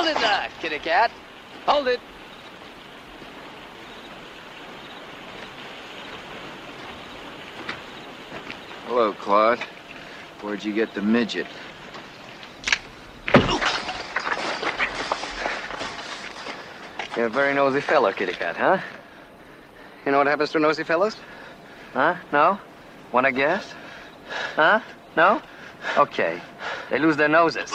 Hold it there, kitty cat. Hold it. Hello, Claude. Where'd you get the midget? You're a very nosy fellow, kitty cat, huh? You know what happens to nosy fellows? Huh? No? Wanna guess? Huh? No? Okay. They lose their noses.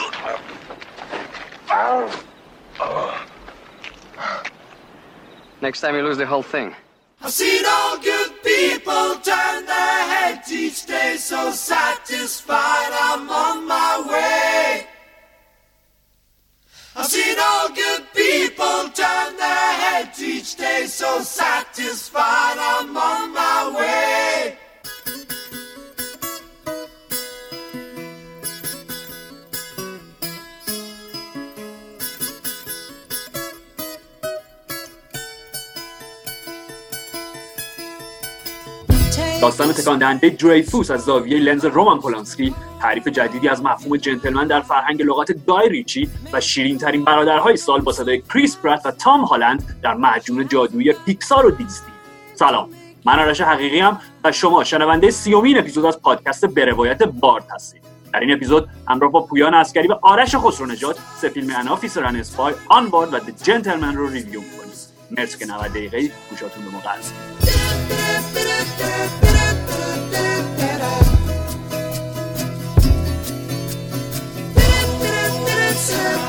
Next time you lose the whole thing. I've seen all good people turn their heads each day, so satisfied I'm on my way. I've seen all good people turn their heads each day, so satisfied I'm on my way. داستان تکان دهنده دریفوس از زاویه لنز رومان پولانسکی تعریف جدیدی از مفهوم جنتلمن در فرهنگ لغات گای ریچی و شیرین ترین برادرهای سال با صدای کریس پرات و تام هالند در معجون جادویی پیکسار و دیزنی. سلام من آرش حقیقی هم و شما شنونده سیومین اپیزود از پادکست به روایت بارد هستید. در این اپیزود همراه با پویان اسکری و آرش خسرو نجات سه فیلم An Officer and a Spy Onward و The Gentlemen رو review می‌کنیم. مرسی که 90 دقیقه گوشاتون به موقع هست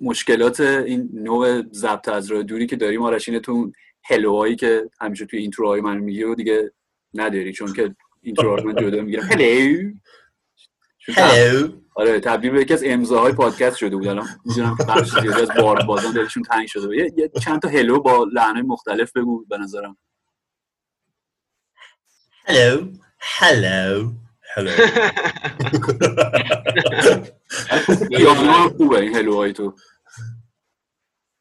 مشکلات این نوع ضبط از راه دوری که داریم آرش اینه تو هلوهایی که همیشه توی اینتروهای من میگی و دیگه نداری چون که اینترو رو من جدا می‌گیرم هلو! هلو! آره تبدیل به یکی از امضاهای پادکست شده بود الان. می‌دونم بخش زیادی از بار بازان دلشون تنگ شده یه, یه چند تا هلو با لحنهای مختلف بگو به نظرم. هلو! هلو! هلو هم خوبه این هلوهای تو.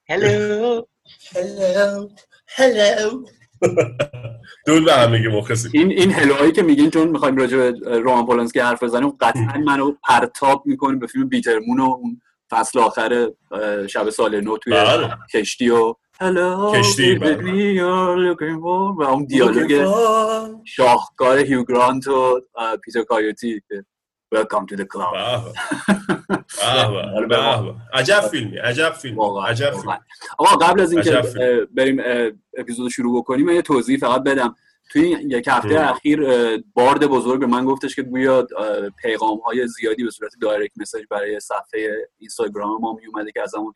هلو هلو هلو دول به همگی مخلصی این این هلوهایی که میگین چون می‌خوایم راجع به رومان پولانسکی حرف بزنیم قطعا منو پرتاب می‌کنیم به فیلم بیترمون و اون فصل آخر شب سال نو توی بله. کشتی و Hello, کشتی، baby, you're looking for- و اون دیالوگ شاهکار هیو گرانت و پیتر کایوتی Welcome to the club. به. عجب فیلمی عجب واقعا عجب آقا قبل از اینکه فیلم. بریم اپیزود شروع بکنیم من یه توضیح فقط بدم. توی این یک هفته ام. اخیر بارد بزرگ به من گفتش که گویا پیغام های زیادی به صورت direct message برای صفحه اینستاگرام ما می اومده که از همون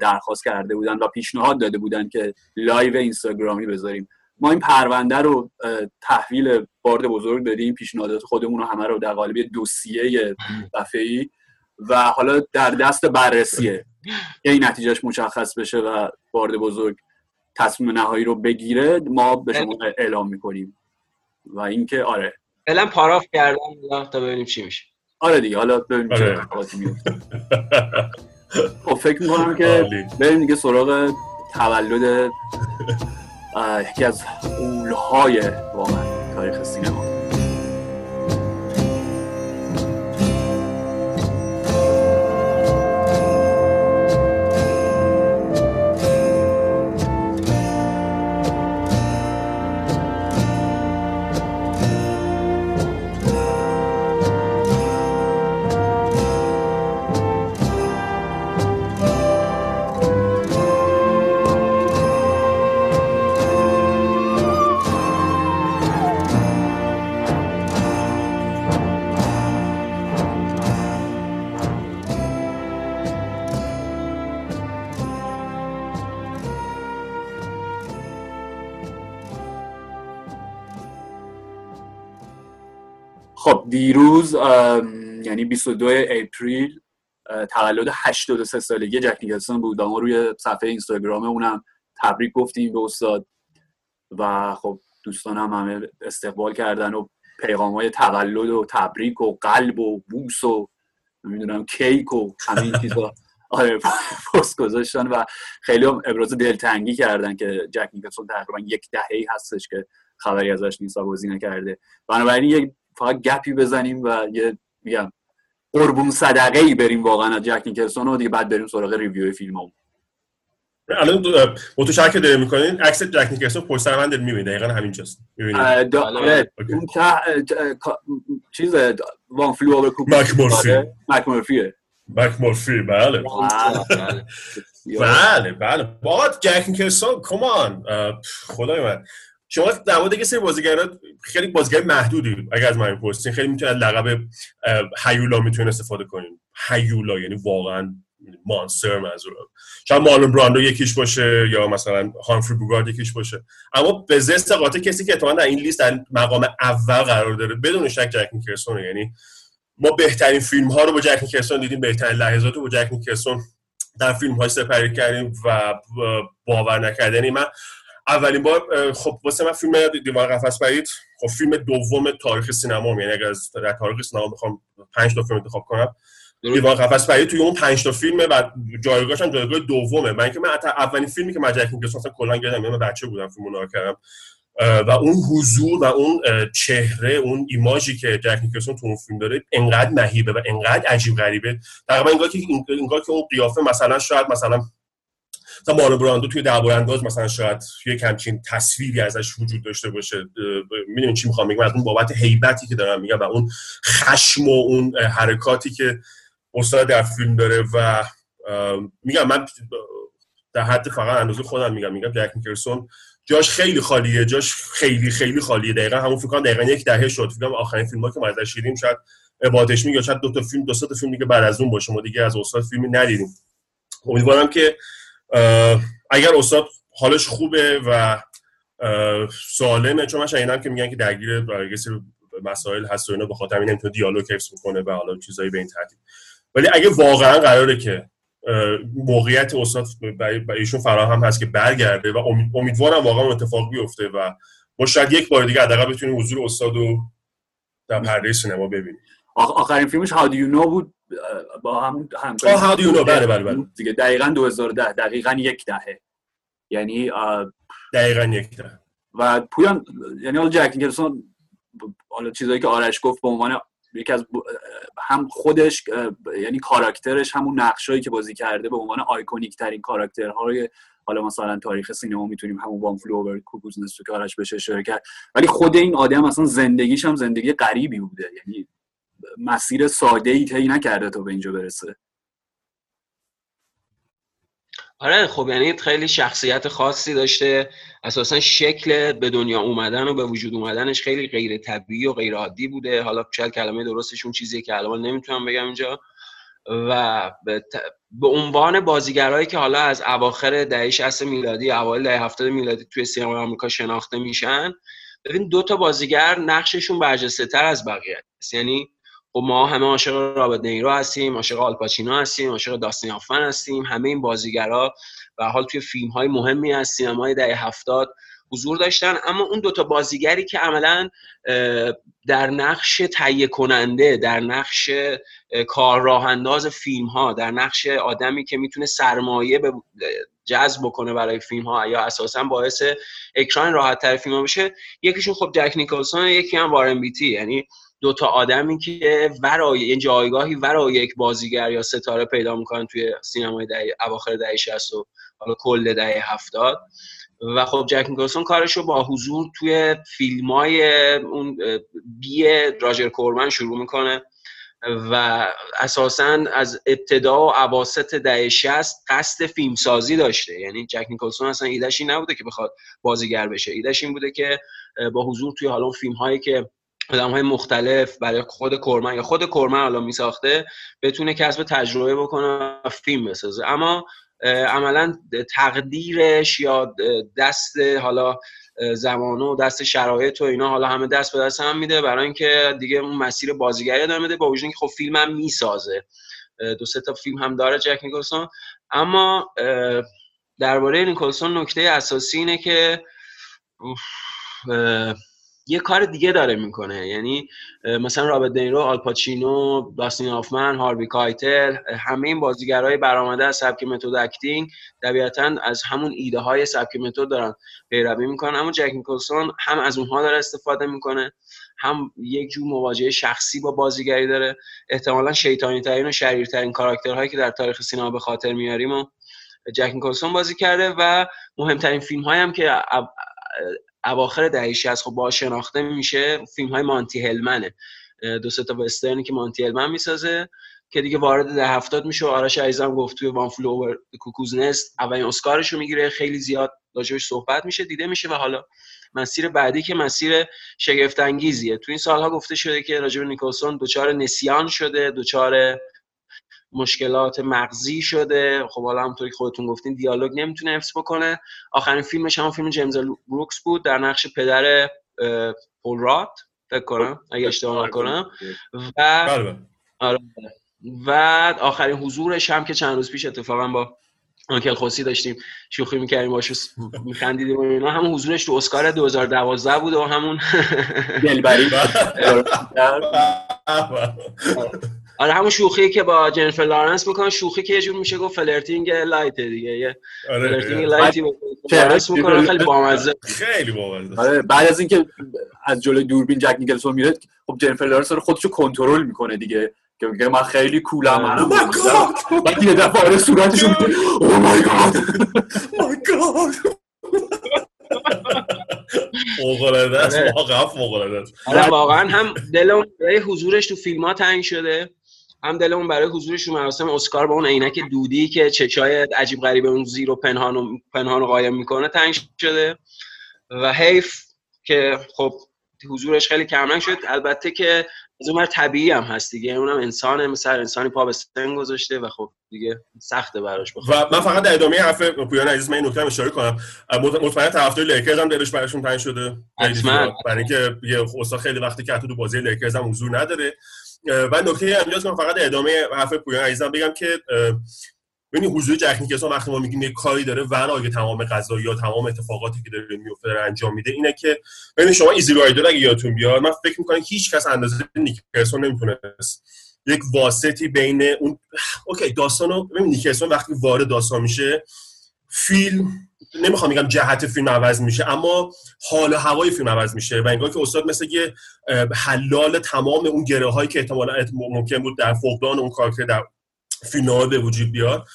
درخواست کرده بودن و پیشنهاد داده بودن که live اینستاگرامی بذاریم. ما این پرونده رو تحویل بارد بزرگ دادیم پیشنهادات خودمون رو همه رو در قالب یه دوسیه دفعی و حالا در دست بررسیه که این نتیجهش مشخص بشه و بارد بزرگ تصمیم نهایی رو بگیره ما به شما اعلام می‌کنیم. و اینکه آره. فعلا پاراف کردم تا ببینیم چی میشه. آره دیگه حالا ببینیم چه آره. خب فکر می‌کنم که. بریم دیگه سراغ تولد یکی از اولهای واقعا تاریخ سینما دیروز یعنی 22 اپریل تولد 83 سالگی جک نیکلسون بود. ما روی صفحه اینستاگرام اونم تبریک گفتیم به استاد و خب دوستانم همه استقبال کردن و پیغام های تولد و تبریک و قلب و بوس و نمی‌دونم کیک و همه این چیزا. آره پست گذاشتن و خیلی هم ابراز دلتنگی کردن که جک نیکلسون تقریبا یک دهه هستش که خبری ازش نیست و بازی نکرده. بنابراین یک فقط گپی بزنیم و یه میگم قربون صدقه ای بریم واقعا از جک نیکلسون و دیگه بعد بریم سراغ review فیلم هم. الان اتو که داره می‌کنین عکس جک نیکلسون پشت سر من داره می‌بینید دقیقا همینجاست می‌بینید بله، آره،. اون چیز One Flew Over Cuckoo's مک مورفی. مک مورفیه. مک مورفی بله. بله. بله بله. با جک نیکلسون come on. خدای من. شما در مورد یه سری بازیگرا خیلی بازیگر محدودی اگر از من پرسین خیلی می‌تونید لقب هیولا می‌تونید استفاده کنین. هیولا یعنی واقعا مانستر منظورم. شاید مارلون براندو یکیش باشه یا مثلا هانفری بوگارد یکیش باشه. اما به زست قاطع کسی که اتفاقا در این لیست در مقام اول قرار داره بدون شک جک نیکلسونه یعنی ما بهترین فیلم ها رو با جک نیکلسون دیدیم بهترین لحظات رو با جک نیکلسون در فیلم های سپری کردیم و باور نکردنی من اولین بار خب واسه من فیلم دیوان قفس پرید خب فیلم دوم تاریخ سینما یعنی اگر از تاریخ سینما بخوام پنج تا فیلم انتخاب کنم. دیوان قفس پرید توی اون پنج تا فیلمه و جایگاهش هم جایگاه دومه. من اینکه من اولین فیلمی که من جک نیکلسون اصلا کلا یادم من بچه بودم فیلمو نگاه کردم. و اون حضور و اون چهره اون ایماژی که جک نیکلسون تو اون فیلم داره انقدر مهیبه و انقدر عجیب غریبه. تقریبا انگار که انگار که اون قیافه مثلا شاید مثلا مثلا مارلون براندو توی درباره انداز مثلا شاید یک همچین تصویری ازش وجود داشته باشه می‌دونین چی می‌خوام بگم؟ از اون بابت هیبتی که دارم میگم و اون خشم و اون حرکاتی که استاد در فیلم داره و میگم من در حد فقط اندازه خودم میگم میگم جک نیکلسون جاش خیلی خالیه جاش خیلی خیلی خالیه. دقیقا همون فکر کنم دقیقا یک دهه شد. فکر آخرین فیلم که ما ازش دیدیم شاید عبادش میگه شاید دو تا فیلم دو تا فیلم دیگه بعد از اون باشه. ما دیگه از استاد فیلمی ندیدیم. امیدوارم که اگر استاد حالش خوبه و سالمه چون من شنیدم که میگن که درگیر مسائل هست و اینا به خاطر همین نمی‌تونه دیالوگ حفظ کنه و حالا چیزایی به این ترتیب. ولی اگه واقعا قراره که موقعیت استاد برای ایشون فراهم هست که برگرده و امید- امیدوارم واقعا اتفاق بیفته و ما شاید یک بار دیگه حداقل بتونیم حضور استاد رو در پرده سینما ببینیم. آخ- آخرین فیلمش How Do You Know بود؟ با هم همکاری آه، How Do You Know، بله، بله، بله. دیگه دقیقا 2010 دقیقا یک دهه. یعنی دقیقا یک ده و پویان یعنی حالا جک نیکلسون حالا چیزایی که آرش گفت به عنوان یکی از هم خودش یعنی کاراکترش همون نقشایی که بازی کرده به عنوان آیکونیک ترین کاراکترهای حالا مثلا تاریخ سینما می‌تونیم همون وان فلو اوور کوکوز نستو که آرش اشاره کرد. ولی خود این آدم اصلا زندگیش هم زندگی غریبی بوده. یعنی مسیر ساده ای طی نکرده تا به اینجا برسه. آره خب یعنی خیلی شخصیت خاصی داشته. اساسا شکل به دنیا اومدن و به وجود اومدنش خیلی غیر طبیعی و غیر عادی بوده. حالا شاید کلمه درستش اون چیزیه که الان نمی‌تونم بگم اینجا. و به, ت- به عنوان بازیگرایی که حالا از اواخر دهه 60 میلادی اوایل دهه 70 میلادی توی سینما آمریکا شناخته میشن ببین دو تا بازیگر نقششون برجسته تر از بقیه است. یعنی خب ما همه عاشق رابرت نیرو هستیم عاشق آلپاچینو هستیم عاشق داستین آفن هستیم. همه این بازیگرا هر حال توی فیلم های مهمی از سینمای دهه هفتاد حضور داشتن. اما اون دوتا بازیگری که عملا در نقش تهیه کننده در نقش کار راه انداز فیلم ها در نقش آدمی که می‌تونه سرمایه به جذب بکنه برای فیلم ها یا اساسا باعث اکران راحت تر فیلم ها بشه یکیشون خب جک نیکلسون یکی هم وارن بیتی. یعنی دو تا آدمی که ورای یه جایگاهی ورای یک بازیگر یا ستاره پیدا می‌کنن توی سینمای دهه اواخر دهه 60 و حالا کل دهه 70 و خب جک نیکلسون کارش رو با حضور توی فیلم های اون بی راجر کورمن شروع می‌کنه و اساسا از ابتدا و عواست دهه 60 قصد فیلمسازی داشته. یعنی جک نیکلسون اصلا ایدهش این نبوده که بخواد بازیگر بشه. ایدهش این بوده که با حضور توی حالا فیلم هایی که آدم های مختلف برای خود کورمن یا خود کورمن حالا می ساخته بتونه کسب تجربه بکنه و فیلم بسازه. اما عملا تقدیرش یا دست حالا زمانه و دست شرایط و اینا حالا همه دست به دست هم میده برای اینکه دیگه اون مسیر بازیگری ادامه بده با وجود اینکه خب فیلم هم می‌سازه. دو سه تا فیلم هم داره جک نیکلسون. اما درباره نیکلسون نکته اساسی اینه که یه کار دیگه داره می‌کنه. یعنی مثلا رابرت دنیرو آلپاچینو داستین هافمن هاروی کایتل همه این بازیگرای برآمده از سبک method acting طبیعتا از همون ایده های سبک متد دارن پیروی می‌کنن. اما جک نیکلسون هم از اونها داره استفاده می‌کنه هم یک جور مواجهه شخصی با بازیگری داره. احتمالا شیطانی ترین و شریر ترین کاراکترهایی که در تاریخ سینما به خاطر میاریم و جک نیکلسون بازی کرده و مهمترین فیلم هم که اواخر دهه 60 خب با شناخته میشه فیلم های مانتی هلمنه. دو سه تا وسترنی که مانتی هلمن می‌سازه که دیگه وارد دهه هفتاد میشه و آرش عزیزم گفت توی One Flew Over Cuckoo's Nest اولین اسکارش رو می‌گیره خیلی زیاد راجبش صحبت میشه دیده میشه و حالا مسیر بعدی که مسیر شگفت انگیزیه تو این سالها گفته شده که راجب نیکلسون دچار نسیان شده دچار مشکلات مغزی شده. خب حالا همونطوری که خودتون گفتین دیالوگ نمی‌تونه حفظ بکنه. آخرین فیلمش هم فیلم جیمز بروکس بود در نقش پدر پل راد فکر کنم اگه اشتباه نکنم. و بله بله. آره. و آخرین حضورش هم که چند روز پیش اتفاقا با uncle خوسی داشتیم شوخی می‌کردیم باش میخندیدیم و اینا. همون حضورش تو اسکار 2012 بود و همون دلبری آره همون شوخی که با جنیفر لارنس می‌کنه شوخی که یه جور میشه گفت flirting light دیگه یه flirting آره. light ی با لارنس می‌کنه خیلی بامزه. خیلی بامزه. آره بعد از اینکه از جلوی دوربین جک نیکلسون میره خب جنیفر لارنس داره خودشو کنترل می‌کنه دیگه که میگه من خیلی کولم منم Oh my God! بعد یه دفعه آره صورتشو میگه. او مای گاد God. فوق‌العاده است آره. واقعا فوق‌العاده است آره واقعا هم دلمون برای حضورش تو فیلم ها تنگ شده. هم دلمون برای حضورش تو مراسم اسکار با اون عینک دودی که چشای عجیب غریب اون زیر و پنهان و پنهان و قایم می‌کنه تنگ شده. و حیف که خب حضورش خیلی کم شد. البته که از اون طبیعی هم هست دیگه. اونم انسانه مثل انسانی پا به سن گذاشته و خب دیگه سخته براش بخواد. و من فقط در ادامه حرف پویان عزیز من این نکته اشاره کنم. مط- مطمئن طرفدار لیکرز هم دلش براشون تنگ شده. حتما. برای اینکه یه استاد خیلی وقتی که حتی تو بازی لیکرز هم حضور نداره. و نکته اینجاست که فقط ادامه حرف پویان عزیزم بگم که ببینید حضور جک نیکلسون وقتی ما میگیم یه کاری داره ورای تمام قضایی یا تمام اتفاقاتی که داره میفته داره انجام میده اینه که ببینید شما ایزی رایدر اگه یادتون بیاد من فکر می‌کنم هیچ کس اندازه نیکلسون نمی‌تونست یک واسطی بین اون اوکی داستانو ببین نیکلسون وقتی وارد داستان میشه فیلم نمی‌خوام بگم جهت فیلم عوض میشه اما حال و هوای فیلم عوض میشه و انگار که استاد مثل یه حلال تمام اون گره هایی که احتمالا احت- ممکن بود در فقدان اون کاراکتر در فیلم به وجود بیاد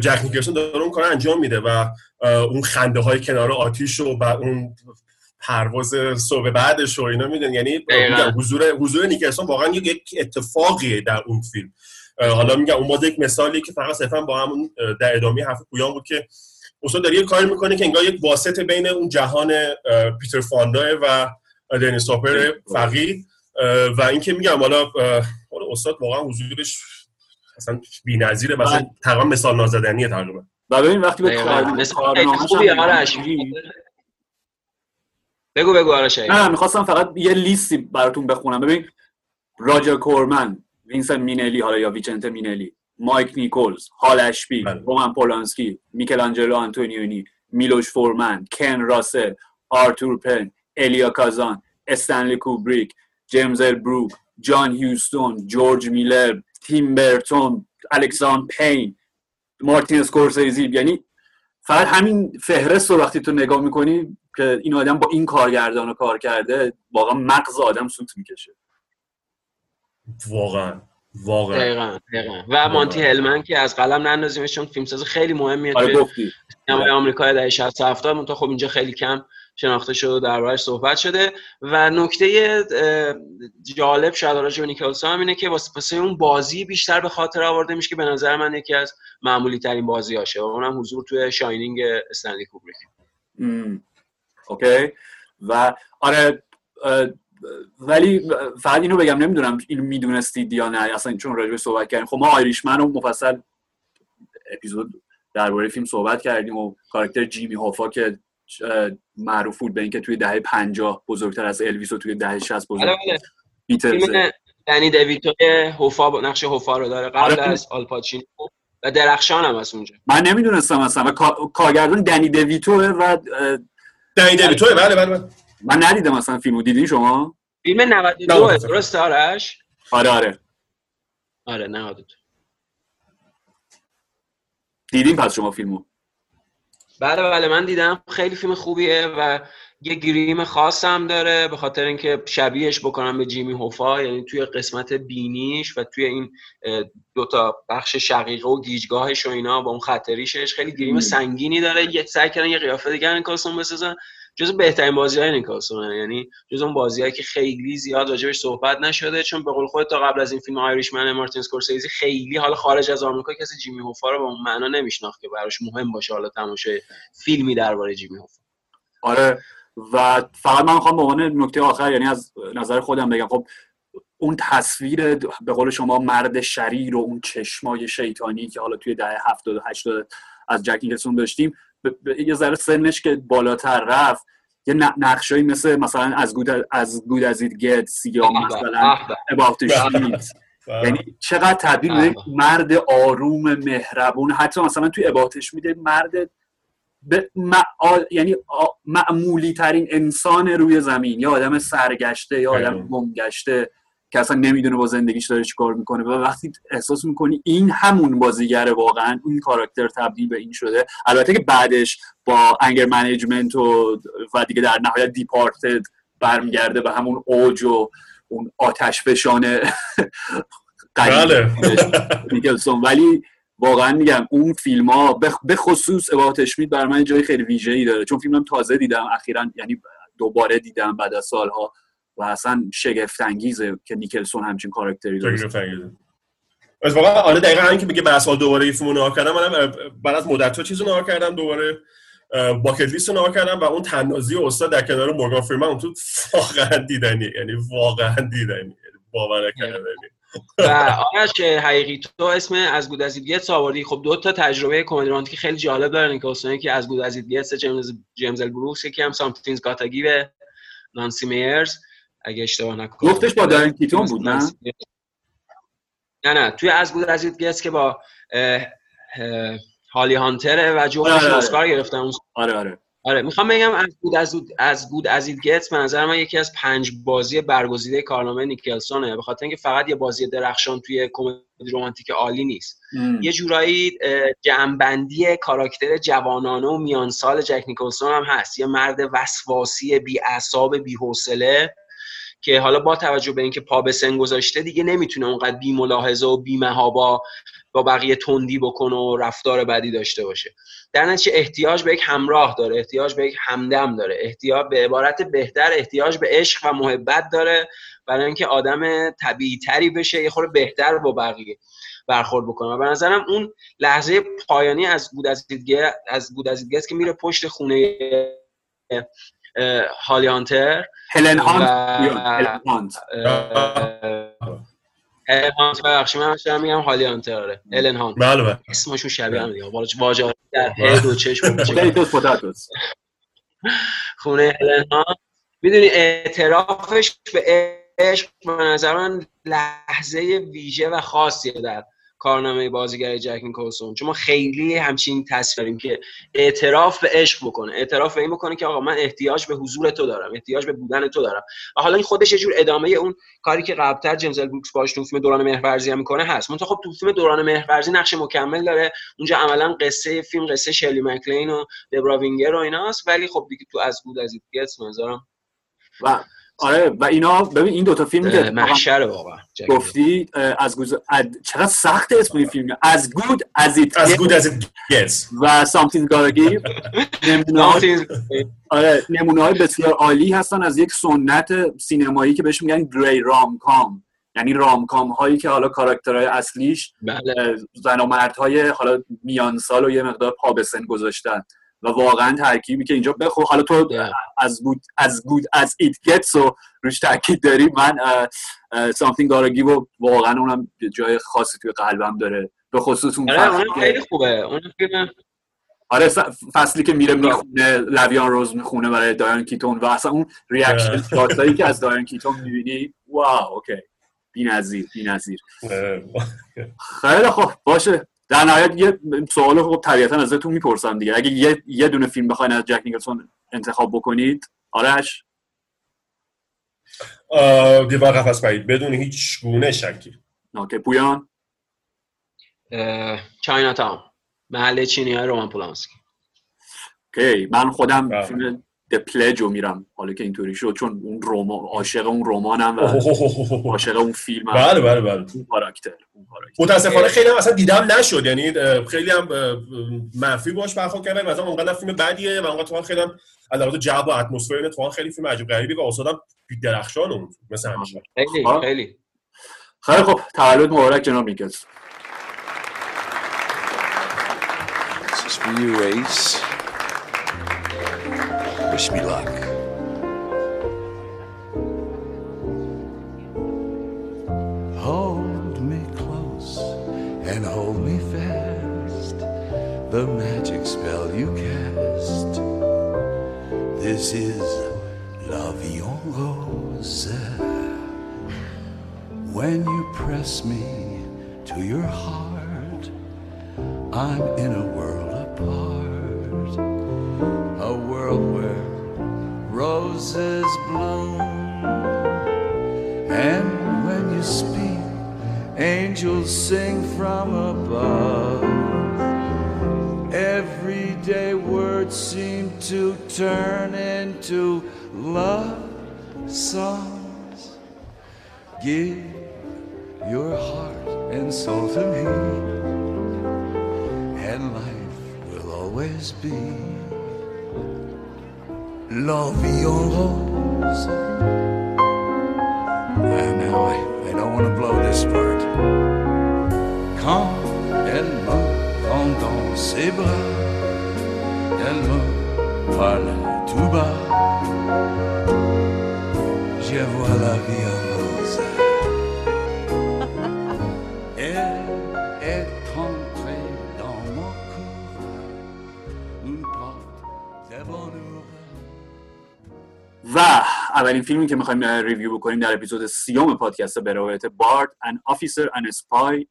جک نیکلسون داره اون کار انجام میده و اون خنده های کنار آتیش و, و اون پرواز صبح بعدش و اینا میدن یعنی. میگم حضور حضور نیکلسون واقعا یک اتفاقیه در اون فیلم حالا میگم اون باز یک مثالی که فقط صرفا با همون در ادامه حرف پویان بود که استاد داره یه کاری می‌کنه که انگار یک واسطه بین اون جهان پیتر فاندا و دنیس هاپر فقید و اینکه میگم حالا استاد واقعا حضورش اصلا بی‌نظیره مثلا بله. تقریبا مثال نزدنیه تقریبا. و ببین وقتی به دقیقاً. کار کارنامه‌ش آرش می‌بینی، بگو بگو آرش نه می‌خواستم فقط یه لیستی براتون بخونم. ببین راجر کورمن وینسنت مینلی حالا یا وینچنت مینلی. مایک نیکولز هال اشبی بله. رومن پولانسکی میکلانجلو آنتونیونی میلوش فورمن کن راسل آرتور پن الیا کازان استنلی کوبریک جیمز ال بروک جان هیوستون جورج میلر تیم برتون الکسان پین مارتین اسکورسیزی. یعنی فقط همین فهرست رو وقتی تو نگاه می‌کنی که این آدم با این کارگردان رو کار کرده واقعا مغز آدم سوت می‌کشه. واقعا. واقعا. دقیقاً دقیقاً. و مانتی هلمن که از قلم نندازیمش چون فیلمساز خیلی مهمیه آره توی گفتی. سینمای آمریکای دهه 60 70 منتها خب اینجا خیلی کم شناخته شده و دربارش صحبت شده. و نکته جالب شاید راجع به نیکلسون هم اینه که واسه اون بازی بیشتر به خاطر آورده میشه که به نظر من یکی از معمولی ترین بازی هاشه و اونم حضور توی شاینینگ استنلی کوبریک. اوکی. و آره ولی فقط اینو بگم نمی‌دونم اینو می‌دونستید یا نه اصلا چون راجع به صحبت کردیم. خب ما آیریشمن رو مفصل اپیزود درباره فیلم صحبت کردیم و کاراکتر جیمی هوفا که معروف بود به اینکه توی دهه 50 بزرگتر از الویس و توی دهه 60 بزرگ بله بله بیتلز دنی دویتو هوفا نقش هوفا رو داره. قبل آره. از آلپاچینو و درخشان هم از اونجا. من نمی‌دونستم اصلا و کا- کارگردان دنی دویتوه و دنی دیویتوه؟ بله بله بله. من ندیدم اصلا فیلمو. دیدین شما؟ فیلم 92 نه، درست آرش؟ آره آره. آره 92 دیدین پس شما فیلمو؟ بله بله من دیدم. خیلی فیلم خوبیه و یه گریم خاص هم داره به خاطر اینکه شبیهش بکنم به جیمی هوفا یعنی توی قسمت بینیش و توی این دوتا بخش شقیقه و گیجگاهش و اینا با اون خطریشش. خیلی گریم. سنگینی داره. یه سعی کردن یه قیافه دیگر نیکلسون بسازن. جز بهترین بازی های نیکلسونه یعنی جز اون بازی که خیلی زیاد راجبش صحبت نشده چون به قول خودت تا قبل از این فیلم آیریشمن مارتین سکورسیزی خیلی حالا خارج از آمریکا کسی جیمی هوفا رو به اون معنا نمیشناخت که براش مهم باشه حالا تماشای فیلمی درباره جیمی هوفا. آره و فقط من می‌خوام به عنوان نکته آخر یعنی از نظر خودم بگم خب اون تصویر به قول شما مرد شریر و اون چشمای شیطانی که حالا توی دهه 70 و 80 از جک داشتیم یه ذره سنش که بالاتر رفت یه ن- نقشایی مثل مثلا از گود از گود از ایت گتس یا مثلا about the sheets یعنی چقدر تبدیل به مرد آروم مهربون حتی مثلا توی اباحتش میده مرد به مع... یعنی آ- معمولی ترین انسان روی زمین یا آدم سرگشته یا آدم. گمگشته. که اصلا نمی‌دونه با زندگیش داره چیکار می‌کنه. و وقتی احساس می‌کنی این همون بازیگره واقعا این کاراکتر تبدیل به این شده. البته که بعدش با انگر منیجمنت و و دیگه در نهایت دیپارتد برمیگرده به همون اوج و اون آتش فشانه نیکلسون ولی واقعا میگم اون فیلم ها به خصوص اباحت اشمیت بر من جای خیلی ویژه ای داره. چون فیلمم تازه دیدم اخیرا یعنی دوباره دیدم بعد از سالها. و اصلا شگفت انگیزه که نیکلسون همچین کاراکتری داره. شگفت انگیزه. از واقعا آره دقیقا همین که میگه سال دوباره این فیلمو نگاه کردم منم بعد از مدت چیزو نگاه کردم دوباره باکت لیست رو کردم و اون تنازی استاد در کنار مورگان فریمن اون تو واقعا دیدنی یعنی واقعا دیدنی یعنی باور نکردنی. و آرش حقیقی تو اسم As Good as It Gets آوردی خب دو تا تجربه کمدی رمانتیک خیلی جالب داره نیکلسون که As Good as It Gets جیمز جیمز ال بروکس یکی هم Something's Gotta Give نانسی میرز. اگه اشتباه نکنم. گفتش با دایان کیتون بود نه؟ نه نه توی As Good as It Gets که با اه، اه، هالی هانتره و آره، جفتش آره. اسکار گرفتن. اون آره آره. آره می‌خوام بگم As Good as, As Good as It Gets به نظر من یکی از پنج بازی برگزیده کارنامه نیکلسونه. به خاطر اینکه فقط یه بازی درخشان توی کمدی رمانتیک عالی نیست. ام. یه جورایی جمعبندی کاراکتر جوانانه و میانسال جک نیکلسون هم هست. یه مرد وسواسی بی اعصاب بی حوصله که حالا با توجه به اینکه پا به سن گذاشته دیگه نمی‌تونه اونقدر بی ملاحظه و بی مهابا با بقیه تندی بکنه و رفتار بدی داشته باشه. در نتیجه احتیاج به یک همراه داره احتیاج به یک همدم داره احتیاج به عبارت بهتر احتیاج به عشق و محبت داره برای اینکه آدم طبیعی تری بشه یه خورده بهتر با بقیه برخورد بکنه. و به نظرم اون لحظه پایانی از بود از دیدگه از که میره پشت خونه اه، هالی هانتر هلن هانت؟ هلن هانت؟ ببخشید من دارم میگم هالی هانتر آره. هلن هانت. بله بله. اسمشون شبیه هم دیگه. واژه در هد و چشم و چشم. خونه هلن هانت. می‌دونی اعترافش به عشق به نظر من لحظه ویژه و خاصیه در کارنامه بازیگر جک نیکلسون چون ما خیلی همچین تصویریم که اعتراف به عشق بکنه. اعتراف به این بکنه که آقا من احتیاج به حضور تو دارم احتیاج به بودن تو دارم. و حالا این خودش یه جور ادامه اون کاری که قبلتر جیمز بروکس باش تو فیلم دوران مهرورزی هم می‌کنه هست. منتها خب تو فیلم دوران مهرورزی نقش مکمل داره. اونجا عملا قصه فیلم قصه شلی مکلین و دبرا وینگر و ایناست. ولی خب دیگه تو از بود از ایت نظرم و آره و اینا ببین این دوتا فیلم که محشر واقعا گفتی از گوز اد... چقدر سخت اسم این فیلم As Good as It, As Good as It Gets و Something's Gotta Give نمونه های Something- آره نمونه های بسیار عالی هستن از یک سنت سینمایی که بهش میگن gray rom-com یعنی rom-com هایی که حالا کاراکترهای اصلیش بله. زن و مردهای حالا میان سال و یه مقدار پا به سن گذاشتن. و واقعا ترکیبی که اینجا بخو. حالا تو Yeah. As Good, As Good as It Gets و روش تاکید داری من Something's Gotta Give و واقعا اونم جای خاصی توی قلبم داره. به خصوص اون آره خیلی خوبه. اون فیلم آره فصلی که میره می‌خونه La Vie en rose می‌خونه برای دایان کیتون و اصلا اون reaction shot ایی که از دایان کیتون می‌بینی wow okay بی نظیر بی نظیر. اه، خیلی خب باشه. در نهایت یه سوال خب طبیعتا ازتون می‌پرسم دیگه. اگه یه, یه دونه فیلم بخواین از جک نیکلسون انتخاب بکنید آرش؟ دیوانه از قفس پرید بدون هیچ گونه شکی. okay پویان؟ Chinatown محله چینی های رومان پولانسکی. okay من خودم بله. فیلم The Pledge رو میرم حالا که اینطوری شد چون اون رمان عاشق اون رمانم و عاشق اون فیلم هم. بله بله بله. اون کاراکتر اون کاراکتر. متاسفانه خیلی هم اصلا دیدم نشد یعنی خیلی هم منفی باش برخورد کردن مثلا اونقدر فیلم بدیه و اونقدر خیلی هم از لحاظ جو و اتمسفر اتفاقا خیلی فیلم عجیب غریبی و استادم درخشان اون مثل همیشه خیلی. خیلی. خیلی خب تولد مبارک جناب نیکلز Wish me luck. Hold me close and hold me fast. The magic spell you cast. This is en Rose. When you press me to your heart, I'm in a world apart. Bloom. And when you speak, angels sing from above. Everyday words seem to turn into love songs. Give your heart and soul to me, and life will always be La vie en rose. And now I, I don't want to blow this part. Quand elle me dans ses bras, elle me parle tout bas. Je vois la vie en اولین فیلمی که می‌خوایم review بکنیم در اپیزود سیوم پادکست به روایت بارد An Officer and a Spy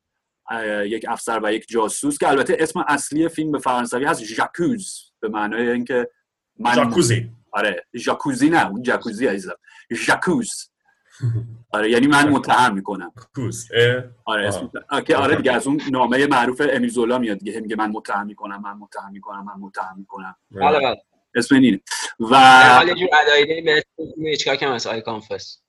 یک افسر و یک جاسوس که البته اسم اصلی فیلم به فرانسوی هست J'accuse به معنای اینکه من جاکوزی آره J'accuse ی نه اون جاکوزی عزیزم. J'accuse آره یعنی من متهم می‌کنم. accuse آره. اسم آکه آره دیگه از اون نامه معروف امیل زولا میاد دیگه میگه من متهم می‌کنم من متهم می‌کنم من متهم می‌کنم. بله بله. اسم این اینه. و در حال یه جور ادایده به اسم فیلم هیچکاک هم هست آی کانفس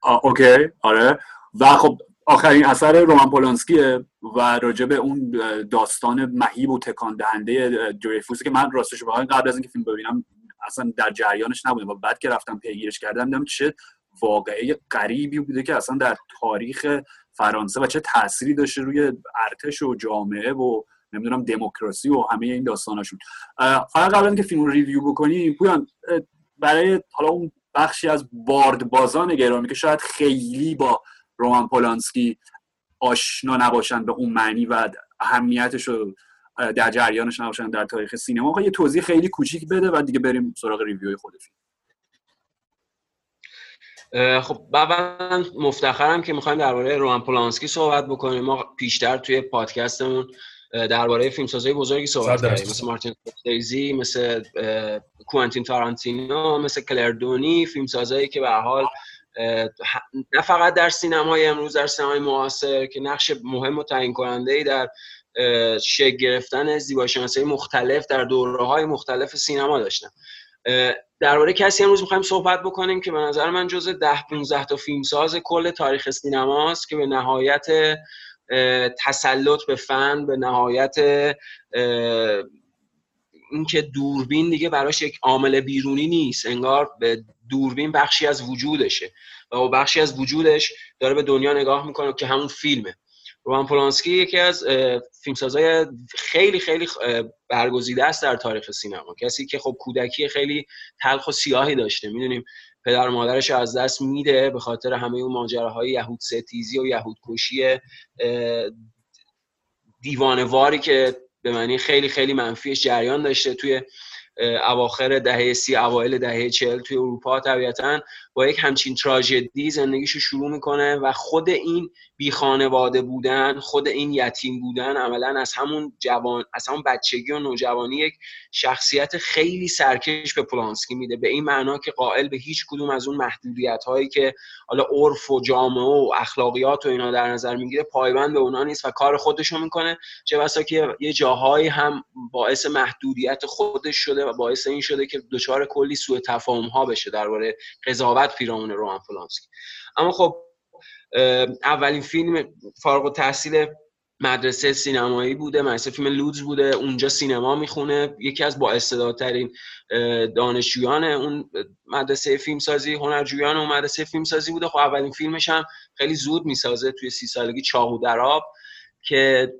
آه، اوکی آره. و خب آخرین اثر رومان پولانسکیه و راجع به اون داستان مهیب و تکان دهنده دریفوسی که من راستش بخوام قبل از اینکه فیلم ببینم اصلا در جریانش نبودم و بعد که رفتم پیگیرش کردم دیدم چه واقعه غریبی بوده که اصلا در تاریخ فرانسه و چه تأثیری داشته روی ارتش و جامعه و نمی‌دونم دموکراسی و همه این داستاناشون. فقط قبل اینکه فیلم ریویو بکنیم پویان برای حالا اون بخشی از باردبازان گرامی که شاید خیلی با رومان پولانسکی آشنا نباشن به اون معنی و اهمیتش رو در جریانش نباشن در تاریخ سینما یه توضیح خیلی کوچیک بده و دیگه بریم سراغ ریویوی خود فیلم. خب اولا مفتخرم که می‌خوایم درباره رومان پولانسکی صحبت بکنیم. ما پیشتر توی پادکستمون درباره فیلمسازهای بزرگی صحبت. کردیم مثل مارتین سکورسیزی مثل کوانتین تارانتینو مثل کلردونی فیلمسازهایی که به حال نه فقط در سینمای امروز در سینمای معاصر که نقش مهم و تعیین کننده ای در شکل گرفتن زیباشناسی مختلف در دوره های مختلف سینما داشتن درباره کسی امروز می‌خوایم صحبت بکنیم که به نظر من جز ده 15 تا فیلمساز کل تاریخ سینماست که به نهایت تسلط به فن به نهایت اینکه دوربین دیگه براش یک عامل بیرونی نیست. انگار به دوربین بخشی از وجودشه و بخشی از وجودش داره به دنیا نگاه می‌کنه که همون فیلمه. رومان پولانسکی یکی از فیلمسازهای خیلی خیلی برگزیده است در تاریخ سینما. کسی که خب کودکی خیلی تلخ و سیاهی داشته می‌دونیم. پدر مادرش از دست میده به خاطر همه اون ماجراهای یهود ستیزی و یهود کشی دیوانواری که به معنی خیلی خیلی منفیش جریان داشته توی اواخر دهه سی اوایل دهه چهل توی اروپا طبیعتا. با یک همچین تراژدی زندگیشو شروع می‌کنه و خود این بی خانواده بودن خود این یتیم بودن عملا از همون جوان از همون بچگی و نوجوانی یک شخصیت خیلی سرکش به پولانسکی میده. به این معنا که قائل به هیچ کدوم از اون محدودیت هایی که حالا عرف و جامعه و اخلاقیات و اینا در نظر می‌گیره پایبند به اونا نیست و کار خودشو می‌کنه. چه بسا که یه جاهایی هم باعث محدودیت خودش شده و باعث این شده که دچار کلی سوء تفاهم ها بشه درباره قضاوت پیرامون رومان پولانسکی اما خب اولین فیلم فارغ و تحصیل مدرسه سینمایی بوده مدرسه فیلم لودز بوده اونجا سینما می‌خونه. یکی از با استعدادترین دانشجویان اون مدرسه فیلمسازی هنرجویان اون مدرسه فیلمسازی بوده. خب اولین فیلمش هم خیلی زود می‌سازه توی سی سالگی چاقو دراب که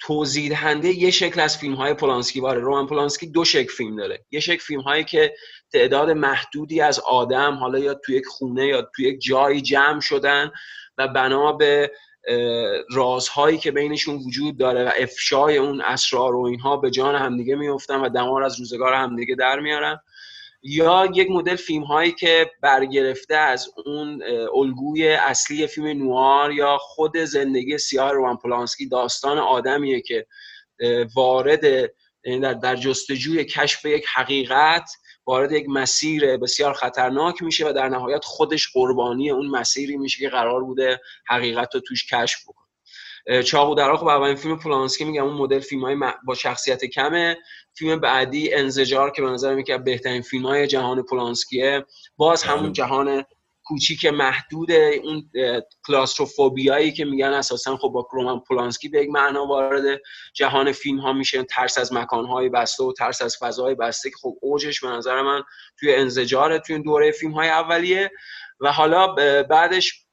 توضیح دهنده یه شکل از فیلم های پولانسکی واره. رومان پولانسکی دو شکل فیلم داره. یه شکل فیلم هایی که تعداد محدودی از آدم حالا یا توی یک خونه یا توی یک جایی جمع شدن و بنا به رازهایی که بینشون وجود داره و افشای اون اسرار و اینها به جان همدیگه میفتن و دمار از روزگار همدیگه در میارن. یا یک مدل فیلم هایی که برگرفته از اون الگوی اصلی فیلم نوار یا خود زندگی سیاه روان پولانسکی داستان آدمیه که وارد در, در جستجوی کشف یک حقیقت وارد یک مسیر بسیار خطرناک میشه و در نهایت خودش قربانی اون مسیری میشه که قرار بوده حقیقت رو توش کشف بکنه. چاقو در خب اولین فیلم پولانسکی میگم اون مدل فیلم های با شخصیت کمه. فیلم بعدی انزجار که به نظر میاد بهترین فیلم های جهان پولانسکیه باز همون جهان کوچیک محدود اون کلاستروفوبیایی که میگن اساسا خب با رومان پولانسکی به یک معنا وارد جهان فیلم ها میشه. ترس از مکان های بسته و ترس از فضای بسته که خب اوجش به نظر من توی انزجار توی دوره فیلم های اولیه. و حالا بعدش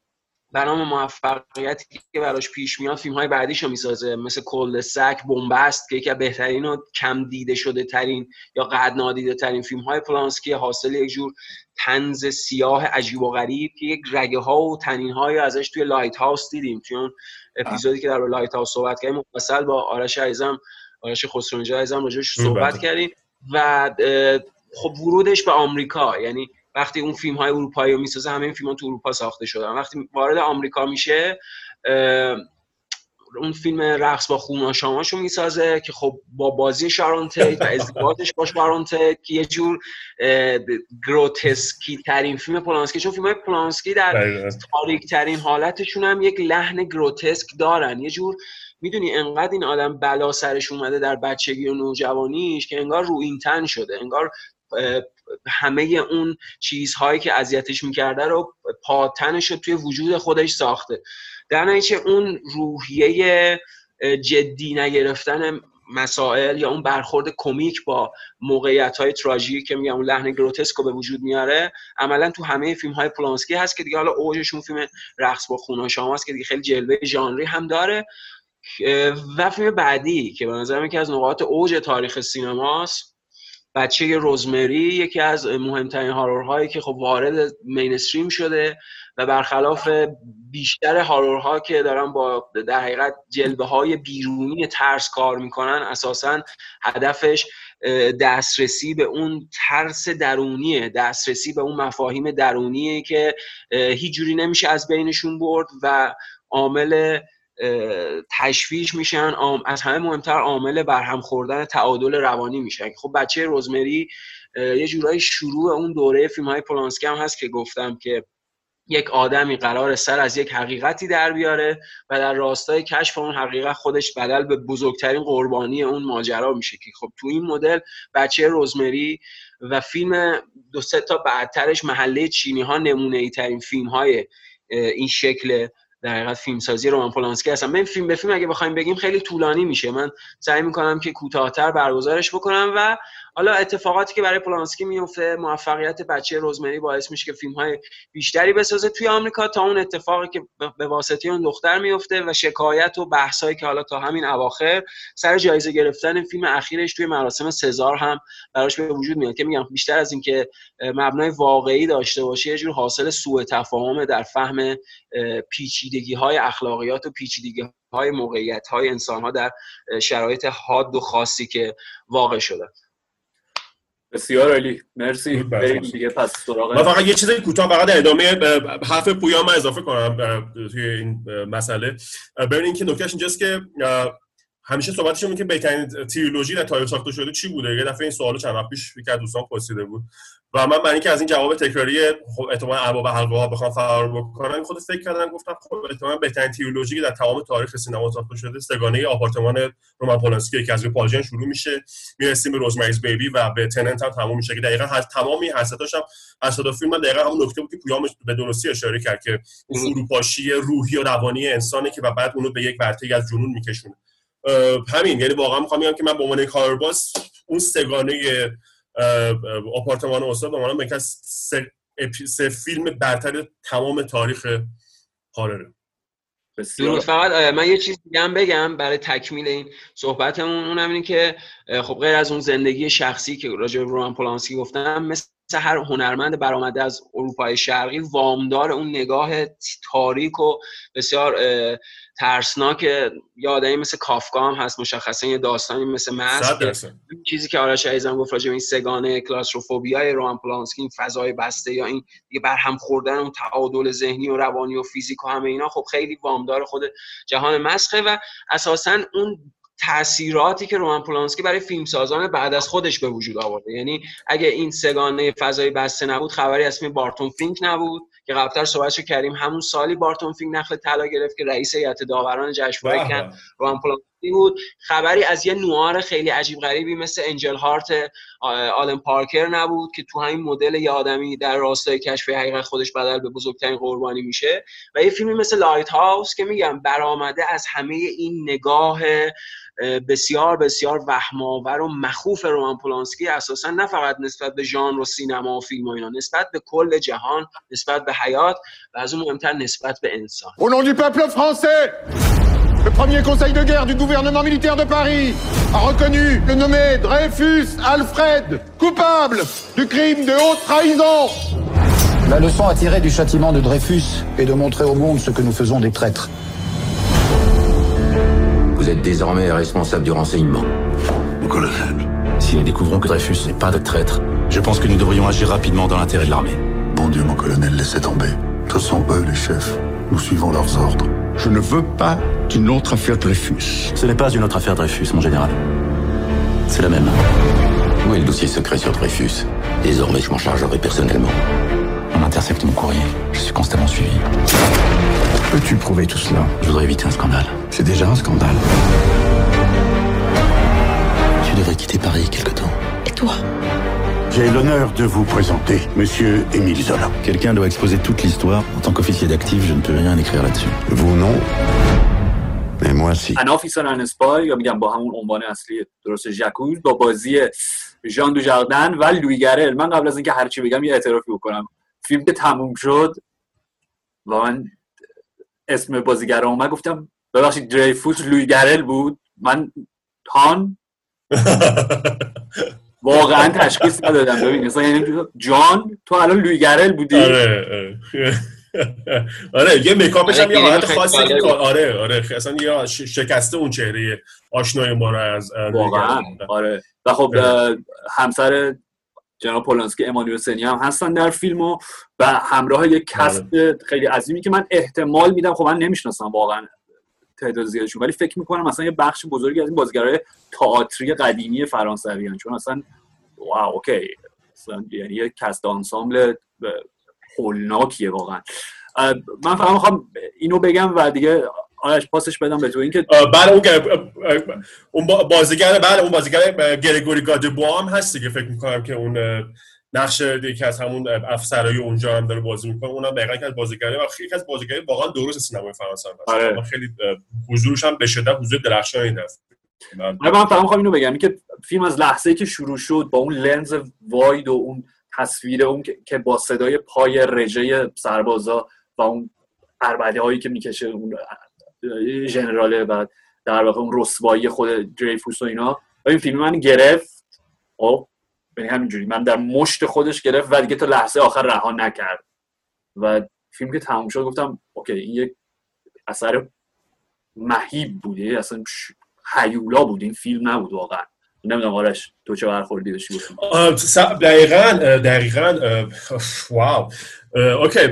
به نام موفقیتی که براش پیش میاد فیلم های بعدیش رو می‌سازه. مثل کل سک بومبست که یکی از بهترین و کم دیده شده ترین یا قدر نادیده ترین فیلم های پلانسکی حاصل یک جور تنز سیاه عجیب و غریب که یک رگه ها و تنین های ازش توی Lighthouse دیدیم. توی اون اپیزودی که در Lighthouse صحبت کردیم مفصل با آرش عزیزم آرش خسرونجا عزیزم راجعش صحبت کردیم و خب ورودش به آمریکا. یعنی وقتی اون فیلم های اروپایی رو می‌سازه همه این فیلم ها تو اروپا ساخته شدن. وقتی وارد آمریکا میشه اون فیلم رقص با خون رو می‌سازه که خب با بازی شارون تیت و ازدواجش با شارون تیت که یه جور گروتسکی ترین فیلم پولانسکی. چون فیلم های پولانسکی در تاریک ترین حالتشون هم یک لحن گروتسک دارن. یه جور می‌دونی انقدر این آدم بلا سرش اومده در بچگی و نوجوانیش که انگار رو این تن شده انگار همه اون چیزهایی که اذیتش می‌کرده رو پاتنش رو توی وجود خودش ساخته. در نتیجه اون روحیه جدی نگرفتن مسائل یا اون برخورد کمیک با موقعیت های تراژیک که میگم اون لحن گروتسک رو به وجود میاره عملا تو همه فیلم های پولانسکی هست که دیگه حالا اوجشون فیلم رقص با خون شما هست که دیگه خیلی جلوه ژانری هم داره. و فیلم بعدی که به نظرم یکی از نقاط اوج تاریخ سینماست بچه روزمری یکی از مهمترین هارورهایی که خب وارد مینستریم شده و برخلاف بیشتر هارورها که دارن با در حقیقت جلبه های بیرونی ترس کار می‌کنن اساسا هدفش دسترسی به اون ترس درونیه دسترسی به اون مفاهیم درونیه که هیچ جوری نمیشه از بینشون برد و عامل تشویش میشن از همه مهمتر عامل برهم خوردن تعادل روانی میشن. خب بچه روزمری یه جورایی شروع اون دوره فیلم های پولانسکی هم هست که گفتم که یک آدمی قرار سر از یک حقیقتی در بیاره و در راستای کشف اون حقیقت خودش بدل به بزرگترین قربانی اون ماجرا میشه که خب تو این مدل بچه روزمری و فیلم دو سه تا بعدترش محله چینی ها نمونه ای ترین فیلم های این شکل در حقیقت فیلمسازی رومان پولانسکی هستم. من فیلم به فیلم اگه بخوایم بگیم خیلی طولانی میشه. من سعی می‌کنم که کوتاهتر برگزارش بکنم و حالا اتفاقاتی که برای پولانسکی میفته موفقیت بچه روزمری باعث میشه که فیلم های بیشتری بسازه توی آمریکا تا اون اتفاقی که به- واسطه اون دختر میفته و شکایت و بحثایی که حالا تا همین اواخر سر جایزه گرفتن فیلم اخیرش توی مراسم سزار هم براش به وجود میاد که میگم بیشتر از اینکه مبنای واقعی داشته باشه یه جور حاصل سوء تفاهم در فهم پیچیدگی های اخلاقیات و پیچیدگی های موقعیت های انسان ها در شرایط حاد و خاصی که واقع شده. بسیار عالی. مرسی. درود بر بریم. دیگه پس سراغ من فقط یه چیز کوتاه فقط در ادامه حرف پویا من اضافه کنم توی این مسئله. ببینید که نکتهش اینجاست که همیشه صحبتش اینه که بهترین تریلوژی در تاریخ ساخته شده چی بوده؟ یه دفعه این سوالو چند وقت پیش یکی از دوستان پرسیده بود. و من برای اینکه از این جواب تکراری خب احتمال ارباب حلقه ها بخوام فرار بکنم خود فکر کردم گفتم خب احتمال بهترین تریلوژی که در تمام تاریخ سینما ساخته شده سگانه آپارتمان رومن پولانسکی که از روی پالژن شروع میشه. می‌رسیم به روزمریز بیبی و به تننت هم تموم میشه که دقیقا هر تمامی هر ستاش هم هر ستا فیلم دقیقا همون نکته بود که پویام به درستی اشاره کرد که اون فروپاشی روحی و روانی انسانه که و بعد اونو به یک ورطه‌ای از جنون میکشونه. همین یعنی واقعا می‌خوام بگم که من به عنوان کارباز اون سگانه آپارتمان استاد به عنوان یکی از سه, فیلم برتر تمام تاریخ هارره. درود فقط من یه چیز دیگه هم بگم برای تکمیل این صحبتمون؟ اونم اینه که خب غیر از اون زندگی شخصی که راجع به رومان پولانسکی گفتم مثل هر هنرمند برآمده از اروپای شرقی وامدار اون نگاه تاریک و بسیار اه، ترسناک یه آدمی مثل کافکا هم هست مشخصا یه داستانی مثل مسخ چیزی که آرش عزیزم گفت راجع به این سه‌گانه claustrophobia ی رومان پولانسکی این فضای بسته یا این دیگه برهم خوردن اون تعادل ذهنی و روانی و فیزیک و همه اینا خب خیلی وامدار خود جهان مسخه و اساسا اون تاثیراتی که رومان پولانسکی برای فیلمسازان بعد از خودش به وجود آورده. یعنی اگه این سه‌گانه فضای بسته نبود خبری از فیلم بارتون فینک نبود. که قبلتر صحبتشو کردیم همون سالی بارتون فینک نخل طلا گرفت که رئیس هیئت داوران جشنواره به کن به. رومان پولانسکی بود خبری از یه نوآر خیلی عجیب غریبی مثل Angel Heart آلن پارکر نبود که تو همین مدل یه آدمی در راستای کشف حقیقت خودش بدل به بزرگترین قربانی میشه و یه فیلمی مثل لایت هاوس که میگم برآمده از همه این نگاه اه، بسیار بسیار وهمآور و مخوف رومان پولانسکی اساسا نه فقط نسبت به ژانر و سینما و فیلم و اینا نسبت به کل جهان نسبت به حیات و از اون مهمتر نسبت به انسان Au nom du peuple français, le premier conseil de guerre du gouvernement militaire de Paris a reconnu le nommé Dreyfus Alfred coupable du crime de haute trahison. La leçon à tirer du châtiment de Dreyfus est de montrer au monde ce que nous faisons des traîtres. Vous êtes désormais responsable du renseignement. Mon colonel, Si nous découvrons que Dreyfus n'est pas de traître, je pense que nous devrions agir rapidement dans l'intérêt de l'armée. bon Dieu, mon colonel, laissez tomber. Ce sont eux les chefs. Nous suivons leurs ordres. Je ne veux pas d'une autre affaire Dreyfus. Ce n'est pas une autre affaire Dreyfus, mon général. C'est la même. Où est le dossier secret sur Dreyfus? Désormais, je m'en chargerai personnellement. On intercepte mon courrier. Je suis constamment suivi. Peux-tu prouver tout cela Je voudrais éviter un scandale. C'est déjà un scandale. Tu devrais quitter Paris quelque temps. Et toi J'ai l'honneur de vous présenter Monsieur Émile Zola. Quelqu'un doit exposer toute l'histoire. En tant qu'officier d'actif, je ne peux rien écrire là-dessus. Vous non, mais moi si. ان آفیسر ان اسپای یا میگم با همون عنوان اصلی درست ژاکوز با بازی ژان دو جاردن و لوی گرل من قبل از اینکه هرچی بگم یه اعترافی بکنم فیلم که تموم شد و من اسم بازیگر اومد گفتم ببخشید دریفوس لوی گرل بود من هان واقعا تشخیص ندادم ببین اصلا یعنی جان تو الان لوی گرل بودی آره آره. آره یه میکاپش هم یه آره، حالت خیلی خاصی که. آره آره اصلا یه شکسته اون چهره آشنای ما رو از واقعا. آره و خب آره. همسر جناب پولانسکی امانوئل سنی هم هستن در فیلم و و همراه یک کست خیلی عظیمی که من احتمال میدم خب من نمی‌شناسم واقعا تعداد زیادشون ولی فکر می‌کنم مثلا یه بخش بزرگی از این بازیگرای تئاتری قدیمی فرانسوی هن. چون اصلا wow okay اصلا یعنی یه cast ensemble هولناکیه واقعا من فقط می‌خوام اینو بگم و دیگه آرش پاسش بدم به تو. اینکه بله اون اون با- بازیگر بله اون بازیگر گرگوری گادبوا هم هست دیگه. فکر می‌کنم که اون نقش یکی از همون افسرای اونجا هم داره بازی می‌کنه اونم دقیقا یکی از بازیگره و خیلی از بازیگرای واقعا درست سینمای فرانسه هم هست. آره. خیلی حضورش هم به شدت حضور درخشانی هست. آره من فقط می‌خوام اینو بگم که فیلم از لحظه که شروع شد با اون لنز واید و اون تصویر اون که- که با صدای پای رژه سربازا و اون اربده هایی که می‌کشه اون ژنراله و در واقع اون رسوایی خود دریفوس و اینا. این فیلم من گرفت. خب یعنی همینجوری. من در مشت خودش گرفت و دیگه تا لحظه آخر رها نکرد. و فیلم که تموم شد گفتم اوکی این یک اثر مهیب بود. یعنی اصلا هیولا بود. این فیلم نبود واقعا. نمی‌دونم آرش تو چه برخوردی داشتی؟ گفتم دقیقا دقیقا اه، واو. اوکی.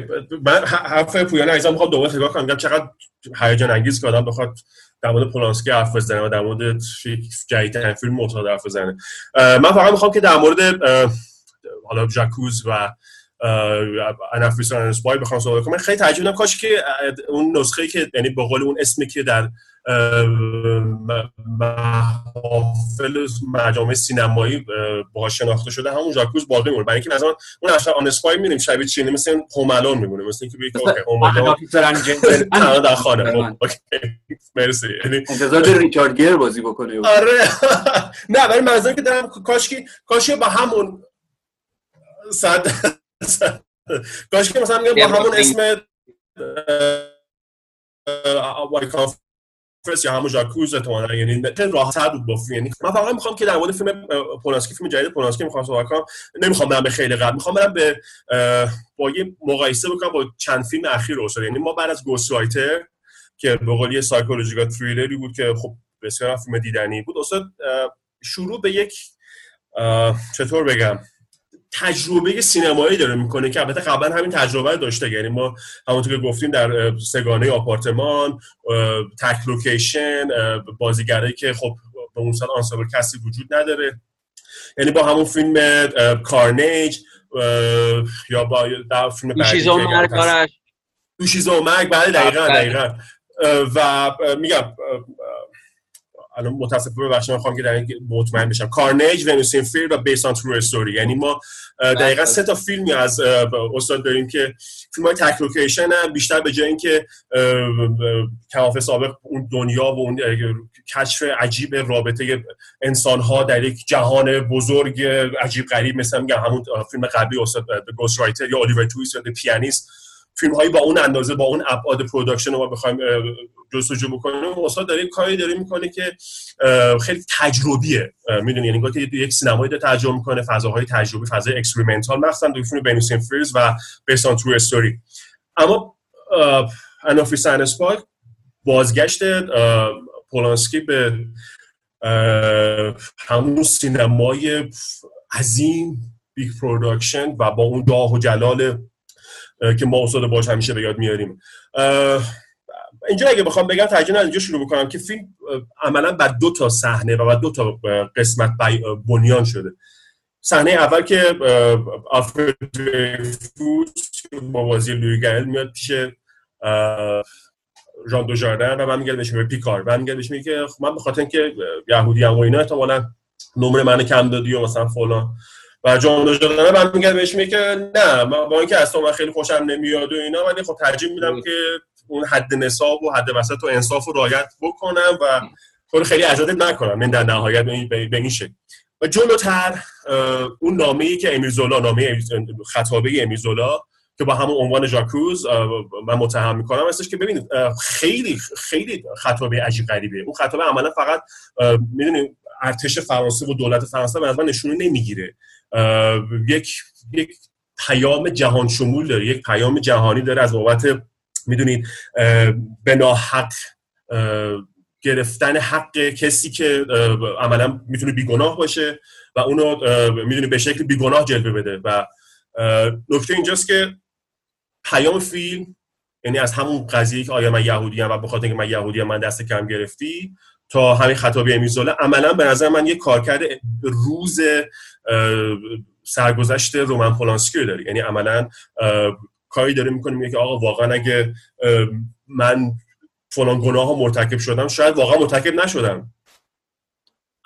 من حرف پویان عزیزم می‌خوام دوباره نگاه کنم. میگم چقدر هیجان انگیز که آدم بخواد در مورد پولانسکی حرف بزنه و در مورد جدیدترین فیلم معتاد حرف بزنه. من فقط می‌خوام که در مورد حالا ژاکوز و An Officer and a Spy بخوام صحبت کنم. خیلی ترجیح میدم کاش که اون نسخه که یعنی به قول اون اسمی که در محافل مجامع سینمایی باهاش شناخته شده همون J'accuse باقی بمونه برای اینکه مثلا اون اصلا and a Spy می‌بینیم شبیه چینی مثل این Home Alone میمونه مثل اینکه بگی okay. تنها در خانه. برای. خب، okay. مرسی. یعنی انتظار ریچارد گیر بازی بکنه آره. نه ولی منظورم که دارم کاش که کاش با همون صد- کاش که مثلا میگم با همون اسم وای کانفرنس یا همون J'accuse احتمالاً یعنی راحت‌تر بود با فیلم. یعنی من فقط می‌خوام که در مورد فیلم پولانسکی فیلم جدید پولانسکی می‌خوام صحبت کنم. نمی‌خوام برم به خیلی قبل می‌خوام برم به با یه مقایسه بکنم با چند فیلم اخیر استاد یعنی ما بعد از Ghost Writer که به قول یه psychological thriller ی بود که خب بسیار فیلم دیدنی بود استاد اه، شروع به یک چطور بگم؟ تجربه سینمایی داره می‌کنه که البته قبلا همین تجربه رو داشته. یعنی ما همونطور که گفتیم در سه‌گانه آپارتمان تک لوکیشن بازیگرایی که خب به اون سال ensemble cast ی وجود نداره. یعنی با همون فیلم Carnage یا با در فیلم و مرگ آرش دوشیزه و مرگ بله دقیقا بله. دقیقا. و میگم الان متاسفم ببخشید من خواهم که در این مطمئن بشم. Carnage Venus in Fur و Based on a True Story یعنی ما اه، دقیقا سه تا فیلمی از استاد داریم که فیلم های تک لوکیشن هم بیشتر به جای اینکه کمافی‌السابق اون دنیا و اون کشف عجیب رابطه انسان ها در یک جهان بزرگ عجیب غریب مثل میگم همون فیلم قبلی استاد Ghost Writer یا الیور تویست یا پیانیست فیلم هایی با اون اندازه با اون ابعاد production رو ما بخوایم جستجو بکنیم. استاد داره کاری داره می‌کنه که خیلی تجربیه. می‌دونی؟ یعنی که یک سینمایی داره تجربه می‌کنه فضاهای تجربی فضای experimental در فیلم Venus in Fur و Based on a True Story اما An Officer and a Spy بازگشت پولانسکی به همون سینمای عظیم big production و با اون جاه و جلال که ما استاد باش همیشه به یاد میاریم. اینجا اگه بخوام بگم ترجیح از اینجا شروع بکنم که فیلم عملا بر دو تا صحنه و بر دو تا قسمت بنیان شده. صحنه اول که فوس با بازی لوی گل میاد پیش ژان دو و من میگم بهش میگه پیکار. و من میگم بهش میگه خب من به خاطر اینکه یهودی ام و اینا احتمالاً نمره من کم دادی و مثلا فلان. و دو ژاردن من میگم بهش میگه نه من با اینکه تو من خیلی خوشم نمیاد و اینا ولی خب ترجیح میدم که اون حد نصاب و حد وسط و انصاف و رعایت بکنم و خود خیلی اجازه نکنم من در نهایت به این- شکل. و جلوتر اون نامه ای که امیرزولا نامه خطابه امیرزولا که با همون عنوان ژاکوز من متهم می‌کنم هستش که ببینید خیلی خیلی خطابه عجیب غریبه اون خطابه عملا فقط می‌دونید ارتش فرانسه و دولت فرانسه به نظر نشونه نمی‌گیره. یک یک پیام جهان شمول داره یک پیام جهانی داره از بابت می‌دونید به ناحق گرفتن حق کسی که عملا می‌تونه بیگناه باشه و اونو می‌دونی به شکل بیگناه جلوه بده. و نکته اینجاست که پیام فیلم یعنی از همون قضیه که آیا من یهودی و به خاطر اینکه من یهودی من دست کم گرفتی تا همین خطابی امیرزاله عملا به نظر من یه کارکرد روز سرگذشت رومن پولانسکی رو داره. یعنی عملا کاری داره می‌کنه میگه که آقا واقعا اگه من فلان گناه ها مرتکب شدم شاید واقعا مرتکب نشدم.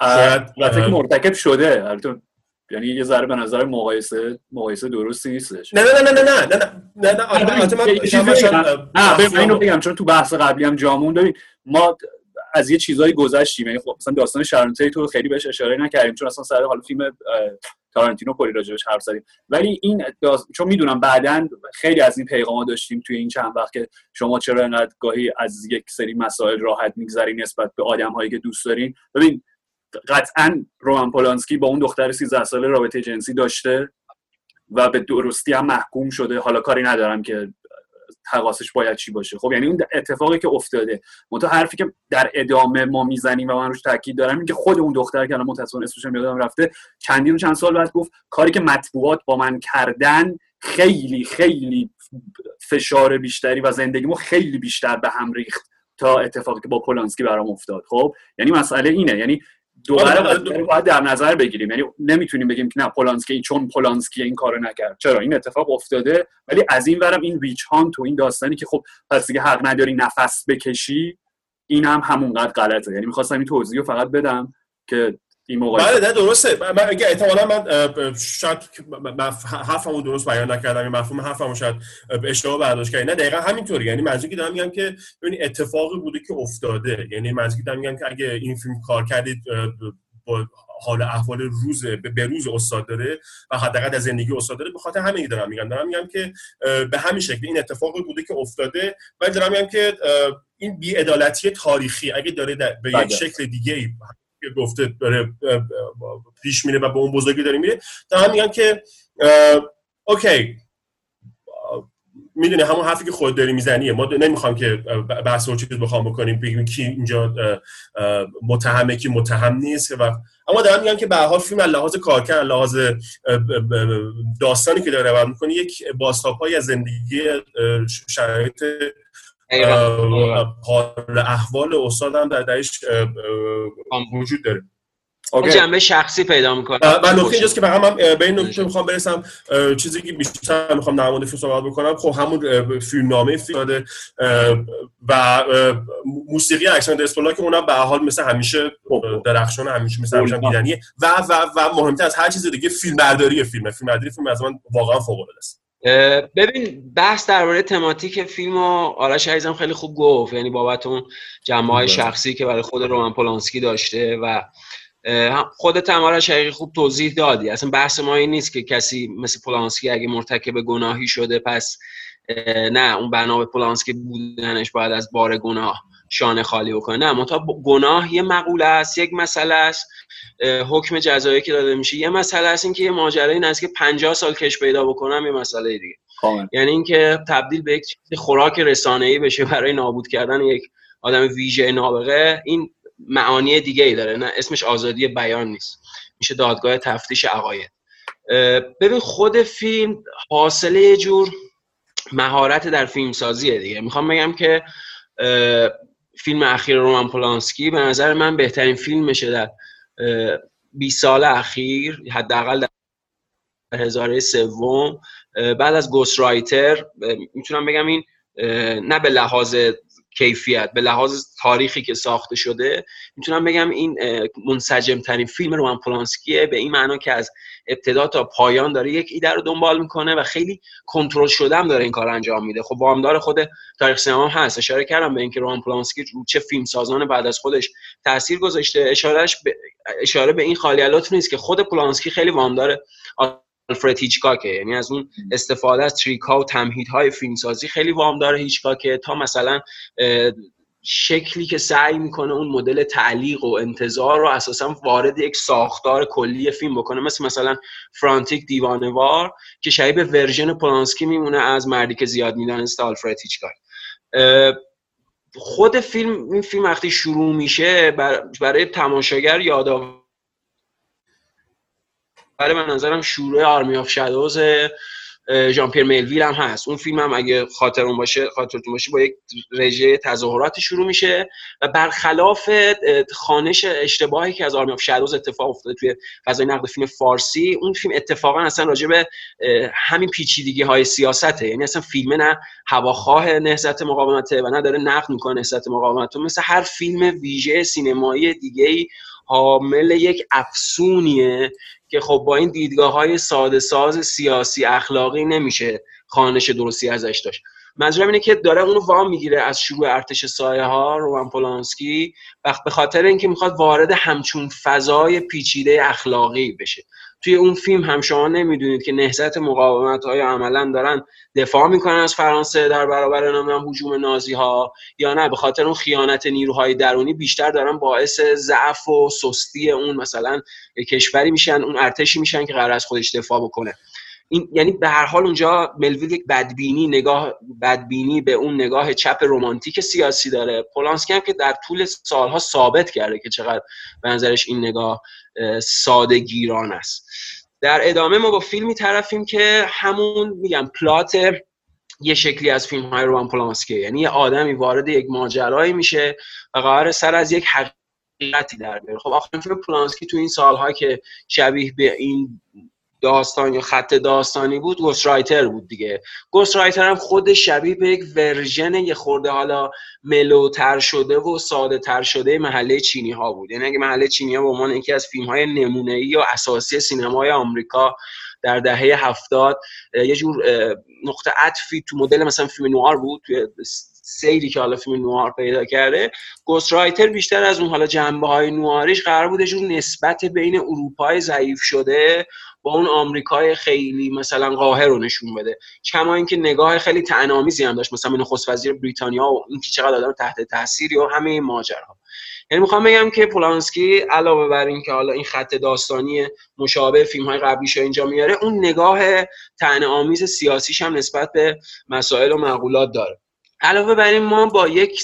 شاید که مرتکب شده البته. یعنی یه ذره به نظر مقایسه مقایسه درستی نیستش. نه نه نه نه نه نه نه نه نه من- نه اینو بگم چون تو بحث قبلی هم جامون ببین ما از یه چیزایی گذشتیم. یعنی خب مثلا داستان شارون تیت رو خیلی بهش اشاره نکردیم چون اصلا سر حالا فیلم تارانتینو کلی راجبش حرف زدیم. ولی این داست... چون می‌دونم بعدا خیلی از این پیغاما داشتیم توی این چند وقت که شما چرا انقدر گاهی از یک سری مسائل راحت میگذری نسبت به آدم هایی که دوست دارین؟ ببین قطعا رومن پولانسکی با اون دختر 13 ساله رابطه جنسی داشته و به درستی هم محکوم شده. حالا کاری ندارم که تقاسش باید چی باشه. خب یعنی اون اتفاقی که افتاده. منتها حرفی که در ادامه ما می‌زنیم و من روش تاکید دارم این که خود اون دختر که الان متأسفانه اسمش یادم رفته چندین و چند سال بعد گفت کاری که مطبوعات با من کردن خیلی خیلی فشار بیشتری و زندگیمو خیلی بیشتر به هم ریخت تا اتفاقی که با پولانسکی برام افتاد. خب یعنی مسئله اینه. یعنی دوباره آره، آره، رو باید در نظر بگیریم. یعنی نمی‌تونیم بگیم که نه پولانسکی چون پولانسکی این کارو نکرد. چرا؟ این اتفاق افتاده ولی از این ورم این ویچ هان تو این داستانی که خب پس دیگه حق نداری نفس بکشی این هم همونقدر غلطه. یعنی می‌خواستم این توضیح رو فقط بدم که این بله نه درسته. من اگه احتمالا من شاید حرفمو درست بیان نکردم یا مفهوم حرفمو شاید اشتباه برداشت کردم نه دقیقا همینطوری یعنی منظوری که دارم میگم که ببینید اتفاقی بوده که افتاده. یعنی منظوری که دارم میگم که اگه این فیلم کار کردید با حال احوال روز به روز استاد داره و حداقل از زندگی استاد داره به خاطر همین دارم میگم. دارم میگم که به همین شکل این اتفاقی بوده که افتاده ولی دارم میگم که این بی‌عدالتی تاریخی اگه داره به بله. یک شکل دیگه ای گفته داره پیش میره و به اون بزرگی داره میره دارم میگم که اوکی می‌دونی همون حرفی که خود داری میزنیه ما نمی‌خوام که بحث رو چیز بخوام بکنیم بگیم کی اینجا متهمه کی متهم نیست و اما دارم میگم که به حال فیلم از لحاظ کارکرد لحاظ داستانی که داره روایت می‌کنه یک بازتاب‌هایی از زندگی شرایط حال احوال استاد هم در درش وجود داره. یه جنبه شخصی پیدا می‌کنه و نکته اینجاست که فقط من به این نکته می‌خوام برسم چیزی که بیشتر می‌خوام در مورد فیلم صحبت بکنم. خب همون فیلمنامه فیلم و موسیقی الکساندر دسپلا که اونم به هر حال مثل همیشه اه، درخشان همیشه مثل همیشه دیدنیه. و و و مهمتر از هر چیز دیگه فیلم برداری فیلمه. فیلم برداری فیلم از من واقعا فوق العاده است. ببین بحث درباره تماتیک فیلم و آرش عزیزم خیلی خوب گفت. یعنی بابت اون جنبه های بله. شخصی که برای خود رومن پولانسکی داشته و اه، هم- خودت هم آرش حقیقی خوب توضیح دادی. اصلا بحث ما این نیست که کسی مثل پولانسکی اگه مرتکب گناهی شده پس نه اون بنا به پولانسکی بودنش باید از بار گناه. شانه خالی بکنه. نه منتها ب- گناه یه مقوله است یک مسئله است. حکم جزایی که داده میشه. یه مسئله است اینکه یه ماجرای نزدیک 50 سال کش پیدا بکنم یه مسئله دیگه. کامل. یعنی اینکه تبدیل به یک خوراک رسانه‌ای بشه برای نابود کردن یک آدم ویژه نابغه این معانی دیگه ای داره. نه اسمش آزادی بیان نیست. میشه دادگاه تفتیش عقاید. ببین خود فیلم حاصله یه جور مهارت در فیلم سازیه دیگه. می‌خوام بگم که فیلم اخیر رومن پولانسکی به نظر من بهترین فیلمشه در اه، 20 سال اخیر حداقل در هزاره سوم. بعد از گوست رایتر می‌تونم بگم این نه به لحاظ کیفیت به لحاظ تاریخی که ساخته شده می‌تونم بگم این منسجم ترین فیلم رومن پولانسکیه. به این معنا که از ابتدا تا پایان داره یک ایده رو دنبال می‌کنه و خیلی کنترل شده هم داره این کار انجام میده. خب وامدار خود تاریخ سینما هست. اشاره کردم به اینکه رومن پولانسکی رو چه فیلم سازان بعد از خودش تاثیر گذاشته. اشارهش اشاره به این خالی از لطف نیست که خود پولانسکی خیلی وامدار آلفرد هیچکاکه. یعنی از اون استفاده از trick ها و تمهید های فیلمسازی خیلی وامدار هیچکاکه تا مثلا شکلی که سعی می‌کنه اون مدل تعلیق و انتظار رو اساسا وارد یک ساختار کلی فیلم بکنه. مثل مثلا Frantic دیوانه‌وار که شبیه version پولانسکی میمونه از مردی که زیاد می‌دانست آلفرد هیچکاک. خود فیلم این فیلم وقتی شروع میشه برای تماشاگر یادآور برای به نظرم شروع Army of Shadows ژان پیر ملویل هم هست. اون فیلم هم اگه خاطرون باشه خاطرتون باشه با یک رژه تظاهرات شروع میشه و برخلاف خوانش اشتباهی که از Army of Shadows اتفاق افتاده توی فضای نقد فیلم فارسی اون فیلم اتفاقا اصلا راجع به همین پیچیدگی های سیاسته. یعنی اصلا فیلم نه هواخواه نهضت مقاومته و نه داره نقد می‌کنه نهضت مقاومت مثل هر فیلم ویژه سینمایی دیگه حامل یک افسونیه که خب با این دیدگاه های ساده ساز سیاسی اخلاقی نمیشه خانش درستی ازش داشت. منظورم اینه که داره اونو وام می‌گیره از شروع ارتش سایه ها روان پولانسکی وقت به خاطر اینکه می‌خواد وارد همچون فضای پیچیده اخلاقی بشه. توی اون فیلم هم شما نمی‌دونید که نهضت مقاومت های عملا دارن دفاع می‌کنن از فرانسه در برابر نمی‌دونم هجوم نازی ها یا نه به خاطر اون خیانت نیروهای درونی بیشتر دارن باعث ضعف و سستی اون مثلا کشوری میشن اون ارتشی میشن که قرار از خودش دفاع بکنه. این یعنی به هر حال اونجا ملویل یک بدبینی نگاه بدبینی به اون نگاه چپ رمانتیک سیاسی داره. پولانسکی هم که در طول سالها ثابت کرده که چقدر به نظرش این نگاه اه، ساده گیران است. در ادامه ما با فیلمی طرفیم که همون میگم plot یه شکلی از فیلم های روان پولانسکی یعنی یه آدمی وارد یک ماجرایی میشه و قرار سر از یک حقیقتی در بیاره. خب آخرین فیلم پولانسکی تو این سالها که شبیه به این داستان یا خط داستانی بود Ghost Writer بود دیگه. Ghost Writer هم خود شبیه به یک version یه خورده حالا mellow تر شده و ساده تر شده محله چینی ها بود. یعنی اگه محله چینی ها به عنوان یکی از فیلم های نمونه ای و اساسی سینمای آمریکا در دهه هفتاد یه جور نقطه عطفی تو مدل مثلا فیلم نوار بود توی سیری که حالا فیلم نوار پیدا کرده گوست رایتر بیشتر از اون حالا جنبه های نواریش قرار بود جور نسبت بین اروپای ضعیف شده با اون آمریکای خیلی مثلا قاهر رو نشون بده. کما اینکه نگاه خیلی طعنه‌آمیزی هم داشت مثلا نخست وزیر بریتانیا و اینکه چقدر آدم تحت تاثیری و همه این ماجراها. یعنی می‌خوام بگم که پولانسکی علاوه بر اینکه حالا این خط داستانی مشابه فیلم های قبلیش اینجا میاره اون نگاه طعنه آمیز سیاسیش هم نسبت به مسائل و معقولات داره. علاوه بر این ما با یک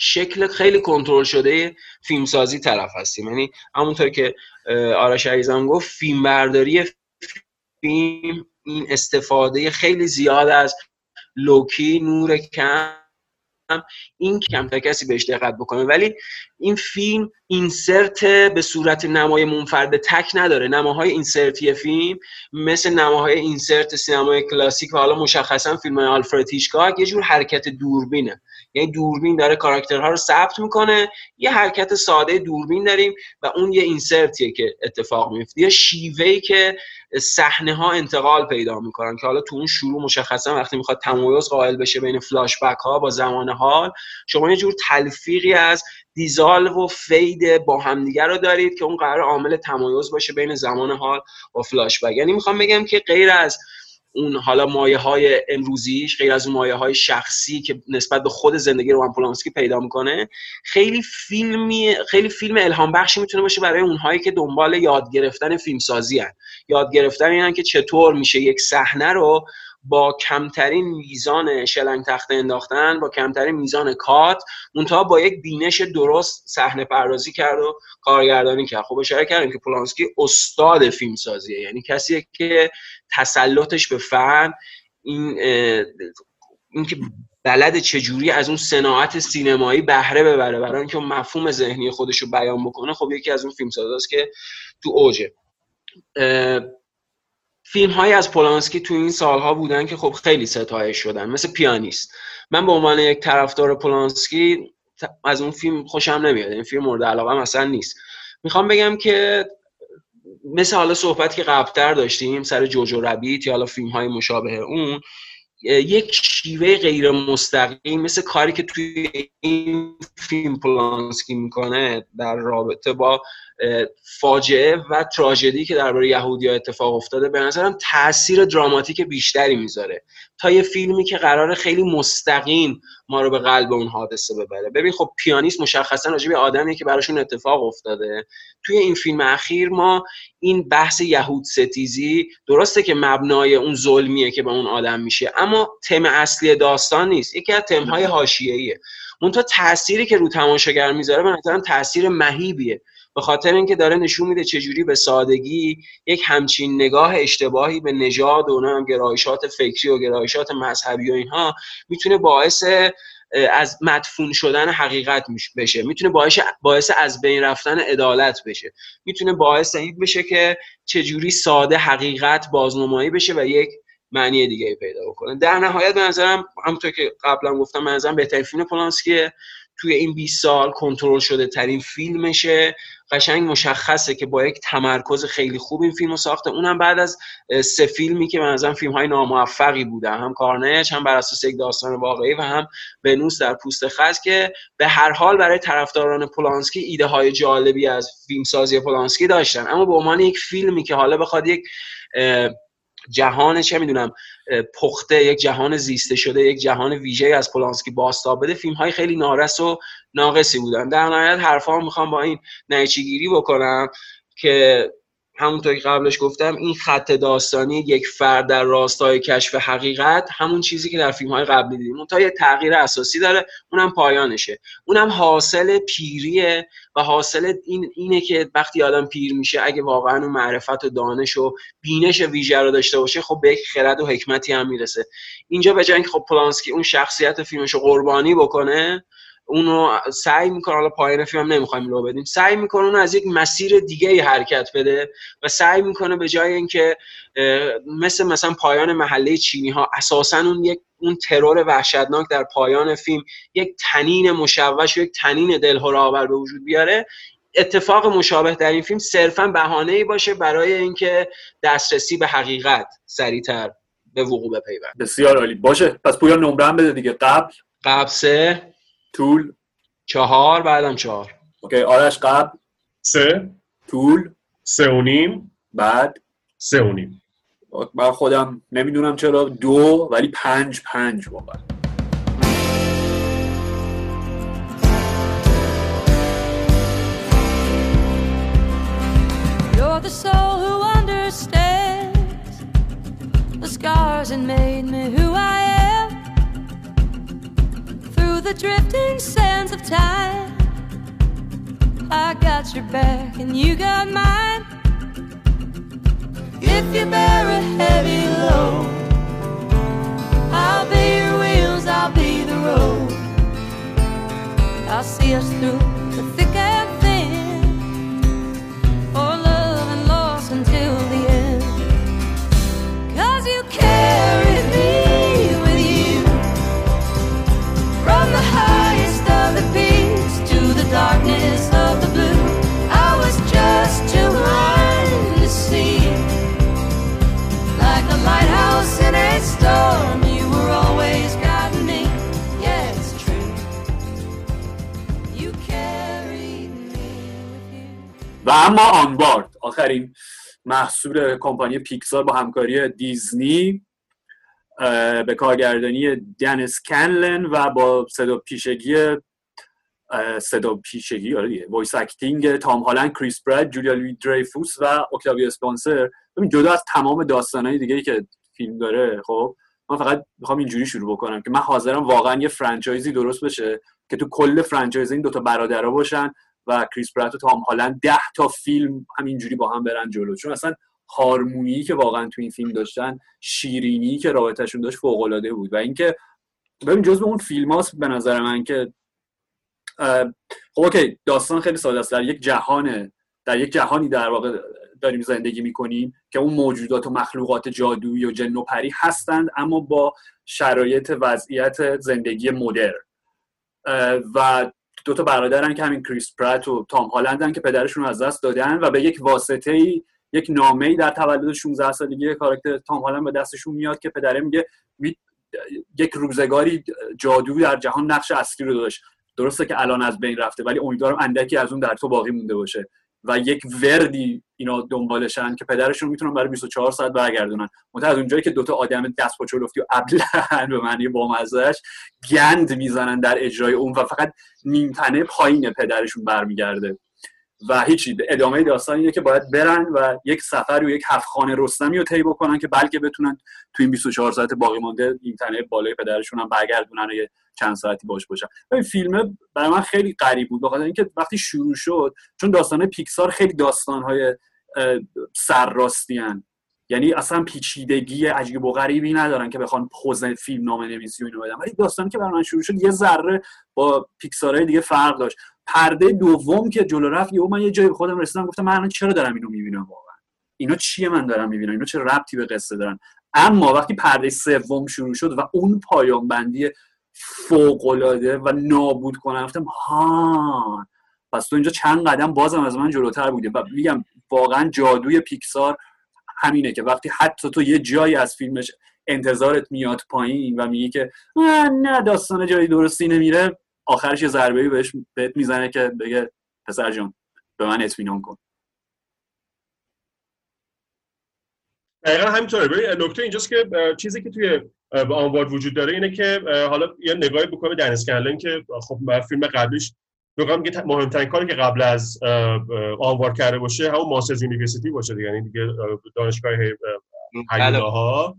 شکل خیلی کنترل شده فیلمسازی طرف هستیم. یعنی همونطور که آرش عزیزم گفت فیلم برداری فیلم این استفاده خیلی زیاد از لوکی نور کم این کمتر کسی بهش دقت بکنه. ولی این فیلم اینسرت به صورت نمای منفرد تک نداره. نماهای اینسرتی فیلم مثل نماهای اینسرت سینمای کلاسیک و حالا مشخصا فیلم آلفرد هیچکاک یه جور حرکت دوربینه. یعنی دوربین داره کاراکترها رو ثبت می‌کنه. یه حرکت ساده دوربین داریم و اون یه اینسرتیه که اتفاق میفته یه شیوهی که صحنه ها انتقال پیدا می‌کنن که حالا تو اون شروع مشخصا وقتی می‌خواد تمایز قائل بشه بین فلاش بک ها با زمان حال شما یه جور تلفیقی از دیزالو و فید با همدیگه رو دارید که اون قرار عامل تمایز باشه بین زمان حال و فلاش بک یعنی می‌خوام بگم که غیر از اون حالا مایه های امروزیش غیر از اون مایه های شخصی که نسبت به خود زندگی روان پولانسکی پیدا می‌کنه خیلی فیلمی خیلی فیلم الهام بخشی می‌تونه باشه برای اونهایی که دنبال یاد گرفتن فیلمسازی هن. یاد گرفتن اینن که چطور میشه یک صحنه رو با کمترین میزان شلنگ تخته انداختن با کمترین میزان کات منتها با یک بینش درست صحنه پردازی کرد و کارگردانی کرد. خب اشاره کردیم که پولانسکی استاد فیلم سازیه یعنی کسیه که تسلطش به فن این اینکه بلد چجوری از اون صناعت سینمایی بهره ببره برای اینکه مفهوم ذهنی خودش رو بیان بکنه خب یکی از اون فیلم که تو اوجه. فیلم هایی از پولانسکی تو این سالها بودن که خب خیلی ستایش شدن مثل پیانیست. من به عنوان یک طرفدار پولانسکی از اون فیلم خوشم نمیاد این فیلم مورد علاقه مثلا نیست. می‌خوام بگم که مثل حالا صحبتی که قبلتر داشتیم سر جوجو ربیت یا حالا فیلم های مشابه اون یک شیوه غیر مستقیم مثل کاری که توی این فیلم پولانسکی می‌کنه در رابطه با فاجعه و تراژدی که درباره یهودی اتفاق افتاده به نظرم تاثیر دراماتیک بیشتری می‌ذاره. تا یه فیلمی که قرار خیلی مستقیم ما رو به قلب اون حادثه ببره. ببین خب پیانیست مشخصا راجع به آدمیه که براشون اتفاق افتاده. توی این فیلم اخیر ما این بحث یهود ستیزی درسته که مبنای اون ظلمیه که به اون آدم میشه اما تم اصلی داستان نیست. یکی از تمهای حاشیه‌ایه. منتها تأثیری که رو تماشاگر می‌ذاره به نظرم تاثیر مهیبیه. به خاطر اینکه داره نشون میده چجوری به سادگی یک همچین نگاه اشتباهی به نژاد و نمی‌دونم گرایشات فکری و گرایشات مذهبی و اینها می‌تونه باعث از مدفون شدن حقیقت بشه. می‌تونه باعث باعث از بین رفتن عدالت بشه. می‌تونه باعث این بشه که چجوری ساده حقیقت بازنمایی بشه و یک معنی دیگه پیدا بکنه. در نهایت به نظرم همونطور که قبلا گفتم به نظرم بهترین فیلم پولانسکیه توی این 20 سال کنترل شده ترین فیلمشه. قشنگ مشخصه که با یک تمرکز خیلی خوب این فیلم رو ساخته. اونم بعد از سه فیلمی که من ازم فیلم های ناموفقی بودن. هم کارنج هم بر اساس یک داستان واقعی و هم ونوس در پوست خز که به هر حال برای طرفداران پولانسکی ایده های جالبی از فیلمسازی پولانسکی داشتن. اما به عنوان یک فیلمی که حالا بخواد یک جهان چه می‌دونم پخته یک جهان زیسته شده یک جهان ویژه از پولانسکی باستاب بده فیلم های خیلی نارس و ناقصی بودن. در نهایت حرفا می‌خوام با این نتیجه گیری بکنم که همونطور که قبلش گفتم این خط داستانی یک فرد در راستای کشف حقیقت همون چیزی که در فیلم های قبلی دیدیم. اون تا یه تغییر اساسی داره اونم پایانشه. اونم حاصل پیریه و حاصل این اینه که وقتی آدم پیر میشه اگه واقعا اون معرفت و دانش و بینش ویژه رو داشته باشه خب به یک خرد و حکمتی هم می‌رسه. اینجا به اینکه خب پولانسکی اون شخصیت فیلمش قربانی بکنه اونو سعی می‌کنه حالا پایان فیلم هم نمی‌خوایم لو بدیم سعی می‌کنه اونو از یک مسیر دیگه ای حرکت بده و سعی می‌کنه به جای اینکه مثل مثلا پایان محله چینی ها اساسا اون یک اون ترور وحشتناک در پایان فیلم یک تنین مشوش و یک تنین دلهره آور به وجود بیاره اتفاق مشابه در این فیلم صرفا بهانه ای باشه برای اینکه دسترسی به حقیقت سریعتر به وقوع بپیوند. بسیار عالی. باشه. پس پویا نمره هم بده دیگه. قبل. قبل سه. طول. چهار بعدم چهار. اوکی آرش قبل. سه. طول. سه و نیم. بعد. سه و نیم. من خودم نمی‌دونم چرا دو ولی پنج پنج واقعا. You're the soul who understands the scars and made me who Through the drifting sands of time, I got your back and you got mine. If you bear a heavy load, I'll be your wheels, I'll be the road. I'll see us through و اما Onward آخرین محصول کمپانی پیکسار با همکاری دیزنی به کارگردانی دن اسکنلن و با صدا پیشگی صدا پیشگی آره voice acting تام هالند کریس پرات جولیا لوی دریفوس و اوکتاویا اسپنسر جدا از تمام داستانهای دیگه که فیلم داره خب من فقط می‌خوام اینجوری شروع بکنم که من حاضرم واقعا یه franchise ی درست بشه که تو کل franchise ی این دوتا برادرها باشن و کریس پرات و تام هالند ده تا فیلم همینجوری با هم برن جلو. چون اصلا هارمونی که واقعا تو این فیلم داشتن شیرینی که رابطهشون داشت فوق العاده بود. و اینکه ببین جزء اون فیلم هاست به نظر من که خب OK داستان خیلی ساده است. در یک جهان در یک جهانی در واقع داریم زندگی می‌کنیم که اون موجودات و مخلوقات جادویی و جن و پری هستند اما با شرایط وضعیت زندگی مدرن. اه، و دو تا برادرن که همین کریس پرات و تام هالندن که پدرشون از دست دادن و به یک واسطه ای یک نامه ای در تولد 16 سالگی کاراکتر تام هالند به دستشون میاد که پدره میگه می- یک روزگاری جادو در جهان نقش اصلی رو داشت. درسته که الان از بین رفته ولی امیدوارم اندکی از اون در تو باقی مونده باشه. و یک وردی اینا دنبالشن که پدرشون می‌تونن برای 24 ساعت برگردونن. منتها از اونجایی که دوتا آدم دست پا چلفتی و ابلهن به معنی بامزهش گند می‌زنن در اجرای اون و فقط نیمتنه پایین پدرشون برمیگرده. و هیچی. ادامه داستان اینه که باید برن و یک سفر و یک هفت خانه رستمی رو طی بکنن که بلکه بتونن تو این 24 ساعت باقی مانده این تنه بالای پدرشون هم برگردونن و یه چند ساعتی باش باشن. و این فیلم برای من خیلی غریب بود. بخاطر اینکه وقتی شروع شد چون داستان پیکسار خیلی داستانهای سرراستی یعنی اصلا پیچیدگی عجیب و غریبی ندارن که بخوان پوز فیلم نامه نویسی و اینو بدن. ولی داستانی که برای من شروع شد یه ذره با پیکسارهای دیگه فرق داشت. پرده دوم که جلو رفت یهو من یه جایی خودم رسیدم گفتم من الان چرا دارم اینو می‌بینم واقعا؟ اینا چیه من دارم می‌بینم؟ اینا چه ربطی به قصه دارن؟ اما وقتی پرده سوم شروع شد و اون پایان بندی فوق العاده و نابود کنن گفتم ها پس تو اینجا چند قدم بازم از من جلوتر بوده و میگم واقعا جادوی پیکسار همینه که وقتی حتی تو یه جایی از فیلمش انتظارت میاد پایین و میگی که نه داستان جایی درستی نمیره. آخرش یه ضربه بهش بهت می‌زنه که بگه پسر جان به من اطمینان کن. دقیقا همینطوره. ببین نکته اینجاست که چیزی که توی آنوارد وجود داره اینه که حالا یه نگاهی بکنه به دن اسکنلن که خب فیلم قبلیش بگم که مهمترین کاری که قبل از Onward کرده باشه همون Monsters University باشه دیگه. یعنی دیگه دانشگاه هیولاها.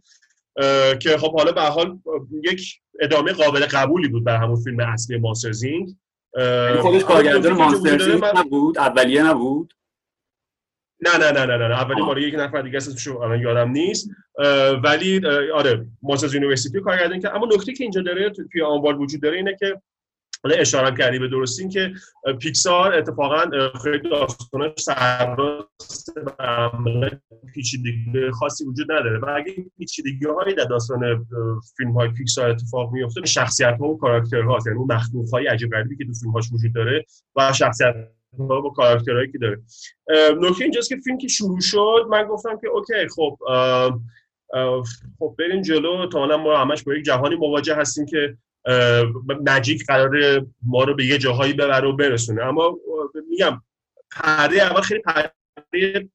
که خب حالا به حال یک ادامه قابل قبولی بود بر همون فیلم اصلی Monsters, Inc. خودش کارگردان Monsters, Inc. نبود اولیه نبود. نه نه نه نه نه اولی مال یک نفر دیگه اسمش الان یادم نیست. ولی آره Monsters University کارگردان که اما نکته که اینجا داره توی Onward وجود داره اینه که حالا اشاره کردی به درستی این که پیکسار اتفاقا خیلی داستانش سرراست و پیچیدگی خاصی وجود نداره. و اگه پیچیدگی هایی در داستان فیلم های پیکسار اتفاق میفته شخصیت ها و کاراکتر ها یعنی اون مخلوق های عجیب غریبی که تو فیلم هاش وجود داره و شخصیت و کاراکترهایی که داره. نکته اینجاست که فیلم که شروع شد من گفتم که اوکی خب خب بریم جلو تا ما همش با یک جهانی مواجه هستیم که مجیک قرار ما رو به یه جاهایی ببره و برسونه. اما میگم پرده اول خیلی پرده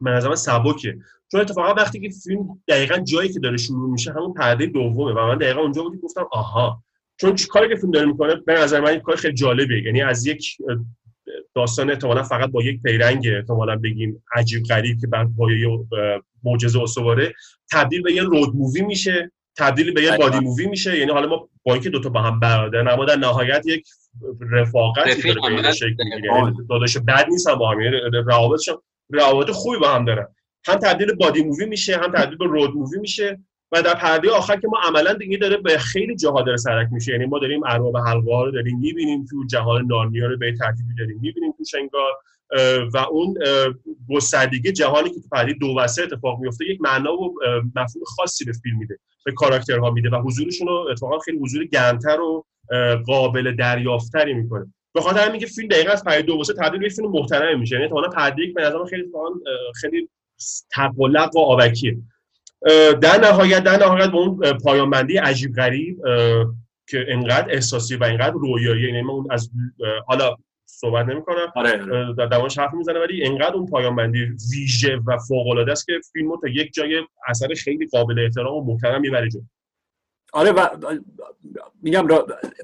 منظم سبکه. چون اتفاقا وقتی که فیلم دقیقا جایی که داره شروع میشه همون پرده دومه و من دقیقا اونجا بودی گفتم آها. چون کاری که فیلم داره می‌کنه به نظر من این کار خیلی جالبه یعنی از یک داستان احتمالا فقط با یک پیرنگ احتمالا بگیم عجیب غریب که بر پایه معجزه استواره تبدیل به یه road movie میشه. تبدیل به یه buddy movie میشه. یعنی حالا ما با اینکه دوتا با هم برادرن اما در نهایت یک رفاقتی داره به شکل یعنی داداش بد نیستن با هم. یعنی روابطشون روابط خوبی با هم دارن. هم تبدیل buddy movie میشه هم تبدیل به road movie میشه و در پرده آخر که ما عملا دیگه داره به خیلی جاها داره سرک میکشه. یعنی ما داریم ارباب حلقه رو داریم می‌بینیم تو جهان نارنیا رو به ترتیبی داریم می‌بینیم تو شنگار و اون گستردگی جهانی که تو پرده دو وسه اتفاق میفته یک معنا و مفهوم خاصی به فیلم میده به کاراکترها میده و حضورشون رو اتفاقا خیلی حضور گرمتر و قابل دریافتری می‌کنه. به خاطر همین که فیلم دقیقا از پرده دو وسه تبدیل به فیلم محترم میشه یعنی اتفاقا پرده یک به خیلی خیلی تقلق و آبکیه. در نهایت در نهایت به اون پایان بندی عجیب غریب که انقدر احساسی و انقدر رویایی یعنی اون از حالا صحبت نمی‌کنم. آره. در حرف می‌زنه ولی انقدر اون پایان بندی ویژه و فوق العاده است که فیلمو تا یک جای اثر خیلی قابل احترام و محترم می‌بره جو آره و میگم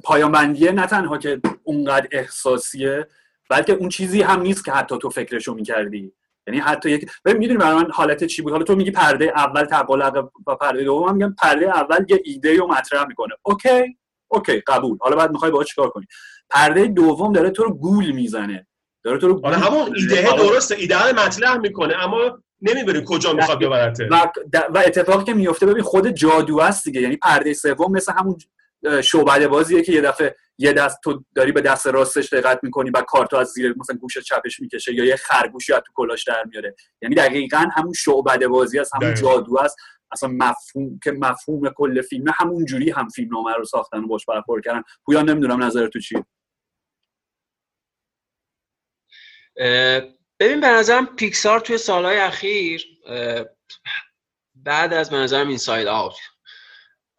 پایان بندیه نه تنها که اونقدر احساسیه بلکه اون چیزی هم نیست که حتی تو فکرشو می‌کردی. یعنی حتی یک ببین می‌دونی برای من حالت چی بود؟ حالا تو میگی پرده اول تقلق و پرده دوم هم میگم پرده اول یه ایده رو مطرح می‌کنه. اوکی؟ اوکی قبول. حالا بعد می‌خوای باهاش چیکار کنی؟ پرده دوم داره تو رو گول می‌زنه. داره تو رو آره همون ایده درسته ایده مطرح می‌کنه اما نمی‌بری کجا می‌خواد ببرته. و, و اتفاقی که میفته ببین خود جادو است دیگه یعنی پرده سوم مثل همون شعبده بازیه که یه دفعه یه دست تو داری به دست راستش دقت می‌کنی و کارتو از زیر مثلا گوش چپش می‌کشه یا یه خرگوشی از تو کلاش در میاره. یعنی دقیقا همون شعبده بازی است همون جادو است اصلا مفهوم که مفهوم کل فیلم همون جوری هم فیلم نامه رو ساختن و باش برخورد کردن. پویان نمی‌دونم نظر تو چیه؟ ببین به نظرم پیکسار توی سالهای اخیر بعد از به نظرم این ساید آوت.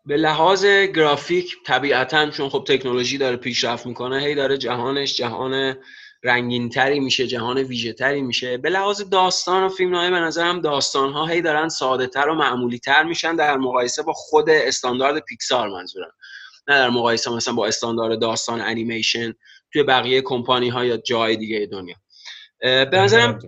به لحاظ گرافیک طبیعتا چون خب تکنولوژی داره پیشرفت می‌کنه هی داره جهانش جهان رنگین تری میشه جهان ویژه تری میشه. به لحاظ داستان و فیلم به نظرم داستان ها هی دارن ساده تر و معمولی تر میشن در مقایسه با خود استاندارد پیکسار منظورم. نه در مقایسه مثلا با استاندارد داستان انیمیشن توی بقیه کمپانی ها یا جای دیگه دنیا. به نظرم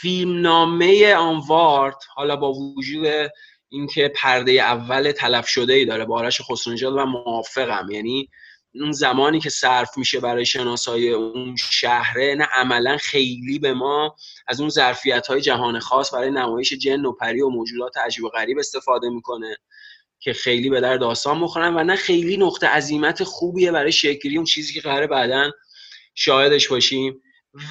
فیلم نامه آنوارد حالا با وجود اینکه پرده اول تلف شده ای داره با آرش خسرونژاد و موافقم. یعنی اون زمانی که صرف میشه برای شناسایی اون شهره نه عملا خیلی به ما از اون ظرفیت های جهان خاص برای نمایش جن و پری و موجودات عجیب و غریب استفاده می‌کنه که خیلی به در داستان می‌خورن و نه خیلی نقطه عظیمت خوبیه برای شکلی اون چیزی که قراره بعدا شاهدش باشیم.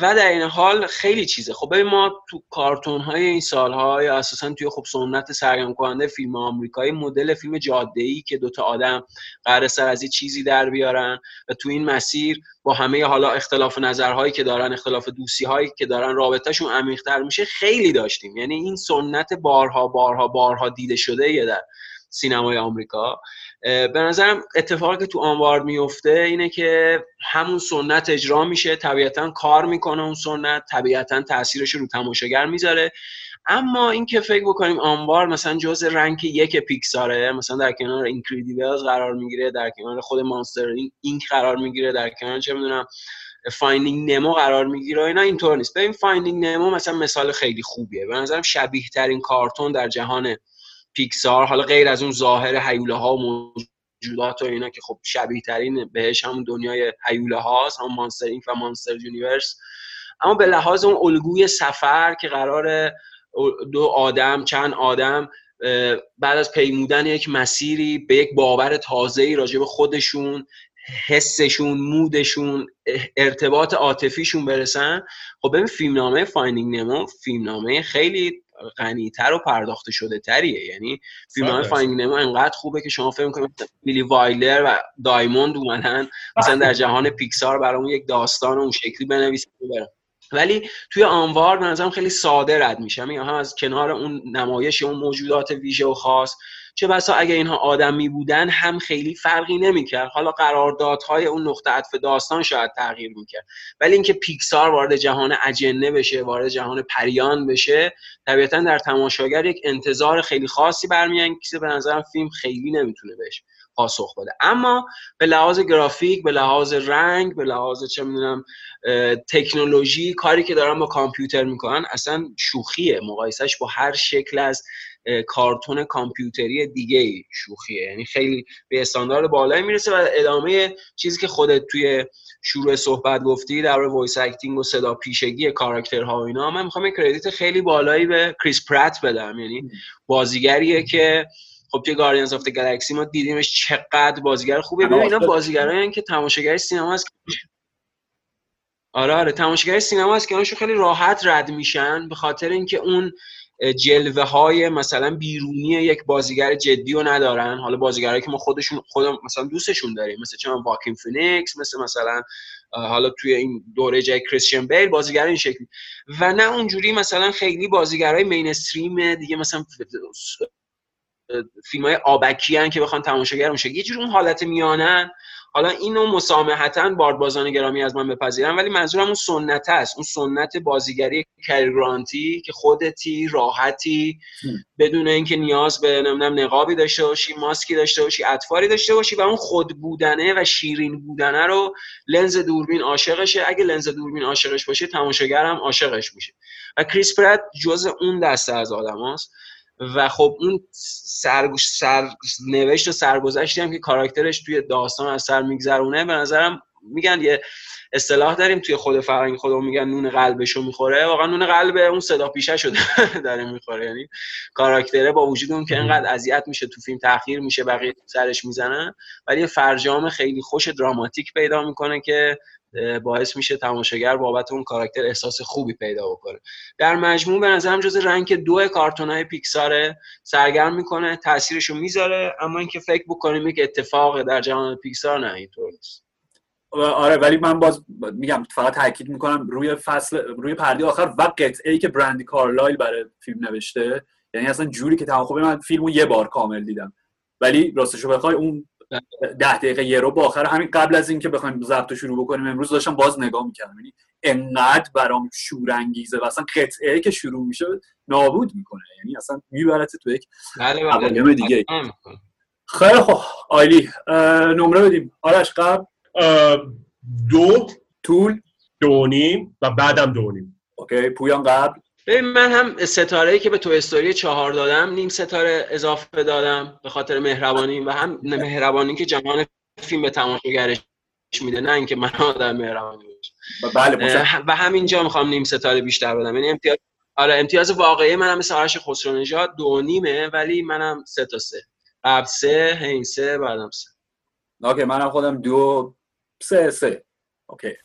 و در این حال خیلی چیزه. خب ببین ما تو کارتون های این سالها یا اساسا توی خب سنت سرگرم کننده فیلم آمریکایی مدل فیلم جاده ای که دوتا آدم قرار سر از یه چیزی در بیارن و تو این مسیر با همه حالا اختلاف نظرهایی که دارن اختلاف دوستی هایی که دارن رابطهشون عمیق‌تر میشه خیلی داشتیم. یعنی این سنت بارها بارها بارها دیده شده یه در سینمای آمریکا. به نظرم اتفاقی که تو Onward میفته اینه که همون سنت اجرا میشه طبیعتا کار می‌کنه اون سنت طبیعتا تاثیرش رو تماشاگر می‌ذاره. اما اینکه فکر بکنیم Onward مثلا جز rank یک پیکساره مثلا در کنار Incredibles قرار می‌گیره در کنار خود Monsters, Inc. قرار می‌گیره در کنار چه می‌دونم Finding Nemo قرار می‌گیره اینا اینطور نیست. ببین Finding Nemo مثلا مثال خیلی خوبیه. به نظرم شبیه ترین کارتون در جهان پیکسار حالا غیر از اون ظاهر هیولا ها و موجودات و اینا که خب شبیه ترین بهش همون دنیای هیولا هاست هم Monsters و Monsters University اما به لحاظ اون الگوی سفر که قرار دو آدم چند آدم بعد از پیمودن یک مسیری به یک باور تازه‌ای راجع به خودشون حسشون mood شون ارتباط عاطفیشون برسن. خب ببین فیلمنامه Finding Nemo فیلمنامه خیلی غنیتر و پرداخته شده تریه یعنی فیلم های Finding Nemo انقدر خوبه که شما فکر کنید بیلی وایلدر و دایموند اومدن. مثلا در جهان پیکسار برامون یک داستان اون شکلی بنویسن ولی توی Onward به نظرم خیلی ساده رد میشه. هم از کنار اون نمایش اون موجودات ویژه و خاص چه بسا اگه اینها آدمی بودن هم خیلی فرقی نمی‌کرد. حالا قراردادهای اون نقطه عطف داستان شاید تغییر می‌کرد. ولی اینکه پیکسار وارد جهان اجنه بشه وارد جهان پریان بشه طبیعتا در تماشاگر یک انتظار خیلی خاصی برمیانگیزه. به نظرم فیلم خیلی نمی‌تونه بهش پاسخ بده. اما به لحاظ گرافیک به لحاظ رنگ به لحاظ چه می‌دونم تکنولوژی کاری که دارن با کامپیوتر می‌کنن اصلا شوخیه. مقایسش با هر شکل از کارتون کامپیوتری دیگه شوخیه. یعنی خیلی به استاندارد بالایی می‌رسه و ادامه چیزی که خودت توی شروع صحبت گفتی در voice acting و صدا پیشگی کاراکترها و اینا من می‌خوام credit خیلی بالایی به کریس پرات بدم. یعنی بازیگریه که خب توی Guardians of Galaxy ما دیدیمش چقدر بازیگر خوبه. ببین اینا بازیگرایی که تماشاگر سینما هست. آره آره. تماشاگر سینما هست که خیلی راحت رد میشن به خاطر اینکه اون جلوه های مثلا بیرونی یک بازیگر جدی رو ندارن. حالا بازیگرایی که ما خودشون خودم مثلا دوستشون داریم. مثل چه واکین فینیکس مثل مثلا حالا توی این دوره جای کریستیان بیل بازیگر این شکلی. و نه اونجوری مثلا خیلی بازیگرای مینستریم دیگه مثلا فیلم های آبکی که بخوان تماشاگر اون یه جور اون حالت میانن. حالا اینو مسامحتا باردبازان گرامی از من بپذیرم ولی منظورم اون سنت است. اون سنت بازیگری کریگرانتی که خودتی راحتی بدون اینکه نیاز به نمی‌دونم نقابی داشته باشی ماسکی داشته باشی اطفاری داشته باشی و اون خود بودنه و شیرین بودنه رو لنز دوربین عاشقشه. اگه لنز دوربین عاشقش باشه تماشاگر هم عاشقش میشه. و کریس پرت جز اون دسته از آدم هست. و خب اون سر, سر نوشت و سرگذشتی هم که کاراکترش توی داستان از سر میگذرونه به نظرم میگن یه اصطلاح داریم توی خود فرنگ خودمون میگن نون قلبشو می‌خوره. واقعا نون قلب اون صدا پیشه شده داره می‌خوره. یعنی کاراکتره با وجود اون که انقدر اذیت میشه تو فیلم تاخیر میشه بقیه سرش می‌زنن ولی فرجام خیلی خوش دراماتیک پیدا می‌کنه که باعث میشه تماشاگر بابت اون کاراکتر احساس خوبی پیدا بکنه. در مجموع به نظرم جز رنگ دو کارتون های پیکساره سرگرم می‌کنه تاثیرشو می‌ذاره اما اینکه فکر بکنیم یک اتفاق در جهان پیکسار نه اینطور نیست. آره ولی من باز میگم فقط تاکید می‌کنم روی فصل روی پرده آخر و قطعه ای که برندی کارلایل برای فیلم نوشته یعنی اصلا جوری که تمام خوبه من فیلمو یه بار کامل دیدم. ولی راستشو بخوای اون ده دقیقه یه رو با آخر. همین قبل از اینکه بخوایم ضبط شروع بکنیم امروز داشتم باز نگاه می‌کردم. یعنی انقدر برام شورانگیزه و اصلا قطعه که شروع میشه نابود می‌کنه. یعنی اصلا میبرت تو یک بله بله. دیگه. خیلی خوب. آیلی نمره بدیم. آرش قبل. دو. طول. دو نیم و بعدم دو نیم. اوکی. پویان قبل. ببین من هم ستاره ای که به تو استوری چهار دادم نیم ستاره اضافه دادم به خاطر مهربانی و هم مهربانی که جهان فیلم به تماشاگرش میده نه اینکه من آدم مهربانی باشم. بله و همینجا می‌خوام نیم ستاره بیشتر بدم. یعنی امتیاز آره امتیاز واقعی منم مثل آرش خسرو نژاد دو نیمه ولی منم سه تا سه. قبل سه هین سه بعدم سه. اوکی منم خودم دو سه سه. اوکی.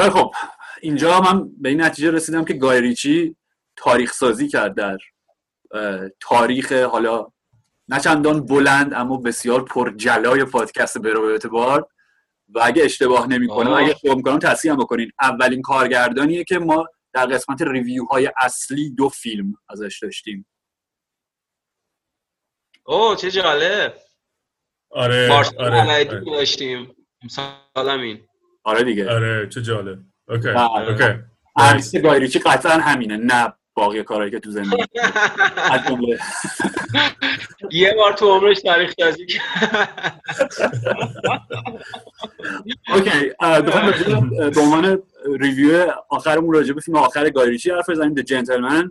خیلی خب اینجا من به این نتیجه رسیدم که گای ریچی تاریخ سازی کرد در تاریخ حالا نه چندان بلند اما بسیار پر جلای پادکست برو به اعتبار. و اگه اشتباه نمی‌کنم آه. اگه اشتباه می‌کنم تصحیح بکنین. اولین کارگردانیه که ما در قسمت ریویو های اصلی دو فیلم ازش داشتیم. اوه چه جالب. آره مارسل آره آره. داشتیم. امسال همین آره دیگه. آره چه جالب. okay بله. okay. عکس گای ریچی قطعا همینه نه باقی کارهایی که تو زندگی. از جمله یه بار تو عمرش تاریخ سازی کرد. okay به- عنوان review آخرمون راجع به فیلم آخر گای ریچی حرف بزنیم The Gentlemen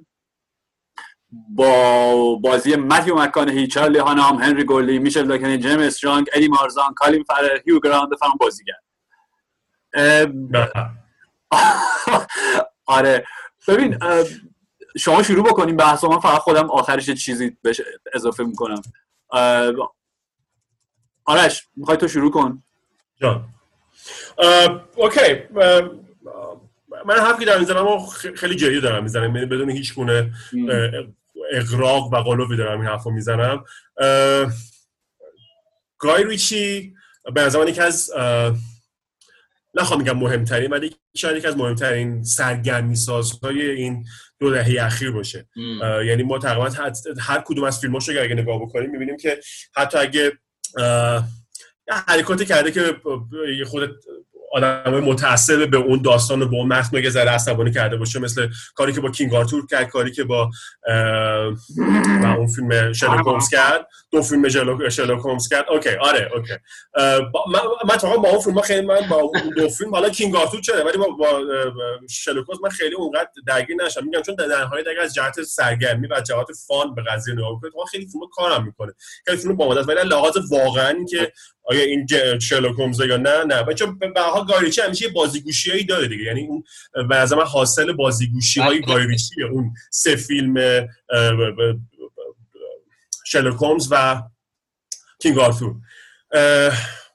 با بازی متیو مک‌کانهی چارلی هانام هنری گولدینگ میشل داکری جرمی استرانگ ادی مارسان کالین فارل هیو گرانت بفرم بازی کرد آره. ببین شما شروع بکنیم بحث من فقط خودم آخرش چیزی بهش اضافه می‌کنم. آرش می‌خوای تو شروع کن؟ جان. اوکی. من حرفی دارم می‌زنم خ- خیلی جدی دارم می‌زنم. یعنی بدون هیچ گونه اه، اغراق و قلوبی دارم این حرفو می‌زنم. گای ریچی به نظر من یکی از نخوام میگم مهمترین ولی شاید یکی از مهمترین سرگرمی سازهای این دو دهه اخیر باشه. یعنی ما تقریبا هر, کدوم از فیلماش رو اگه نگاه بکنیم می‌بینیم که حتی اگه حرکاتی کرده که یه خود آدم متعصب به اون داستان و به اون متن یه ذره عصبانی کرده باشه مثل کاری که با King Arthur کرد کاری که با و اون فیلم شرلوک هولمز کرد. دو فیلم شرلوک هولمز کرد. okay آره okay. با- من اتفاقا با اون فیلم خیلی من با اون دو فیلم حالا کینگ آرتور چرا؟ ولی با, با هولمز من خیلی اونقدر درگیر نشم میگم چون در نهایت اگر از جهت سرگرمی و جهت فان به قضیه نگاه کنید خیلی فیلم کارم می‌کنه. خیلی فیلم است. ولی لحاظ واقعا که آیا این شرلوک هولمز یا نه؟ نه. چون به حال گایریچی همیشه یه بازیگوشیایی داره دیگه. یعنی اون به من حاصل بازیگوشی های گایریچیه اون سه فیلم شرلوک هولمز و کینگ آرتور.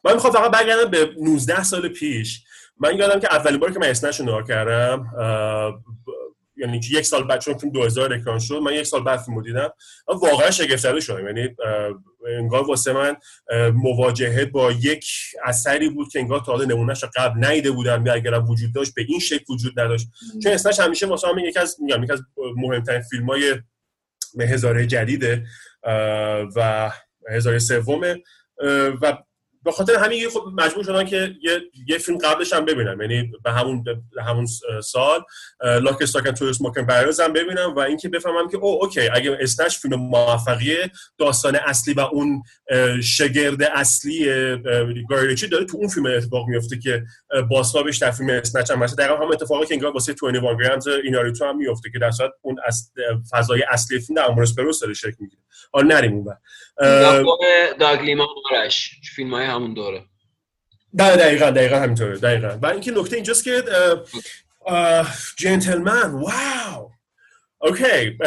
من می‌خوام فقط برگردم به 19 سال پیش. من یادم که اولین باری که من اسنش رو نگاه کردم یعنی که یک سال بعد چون فیلم 2000 اکران شد من یک سال بعد فیلم رو دیدم. من واقعا شگفت زده شدم. یعنی انگار واسه من مواجهه با یک اثری بود که انگار تا حالا نمونهش قبل ندیده بودم یا اگرم وجود داشت به این شکل وجود نداشت. چون اسمش همیشه واسه من یکی از میگم یکی از مهمترین فیلم های هزاره جدیده و هزاره سومه و به خاطر همین خب مجبور شدم که یه, یه فیلم قبلش هم ببینم یعنی به همون به همون سال Lock, Stock and Two Smoking Barrels هم ببینم و اینکه بفهمم که او okay اگه Snatch فیلم موفقیه داستان اصلی و اون شگرد اصلی گای ریچی داره تو اون فیلم اتفاق میفته که اه، باسلابش در فیلم Snatch هم هست. دقیقا هم اتفاقی که انگار واسه 21 Grams ایناریتو هم میفته که در صورت اون از فضای اصلی فیلم در امورسپروس داره شکل می‌گیره. حالا نریم اون داگلیمان آرش فیلم های همون دوره. بله دقیقا دقیقا همینطوره دقیقا. و اینکه نکته اینجاست که جنتلمن واو! اوکی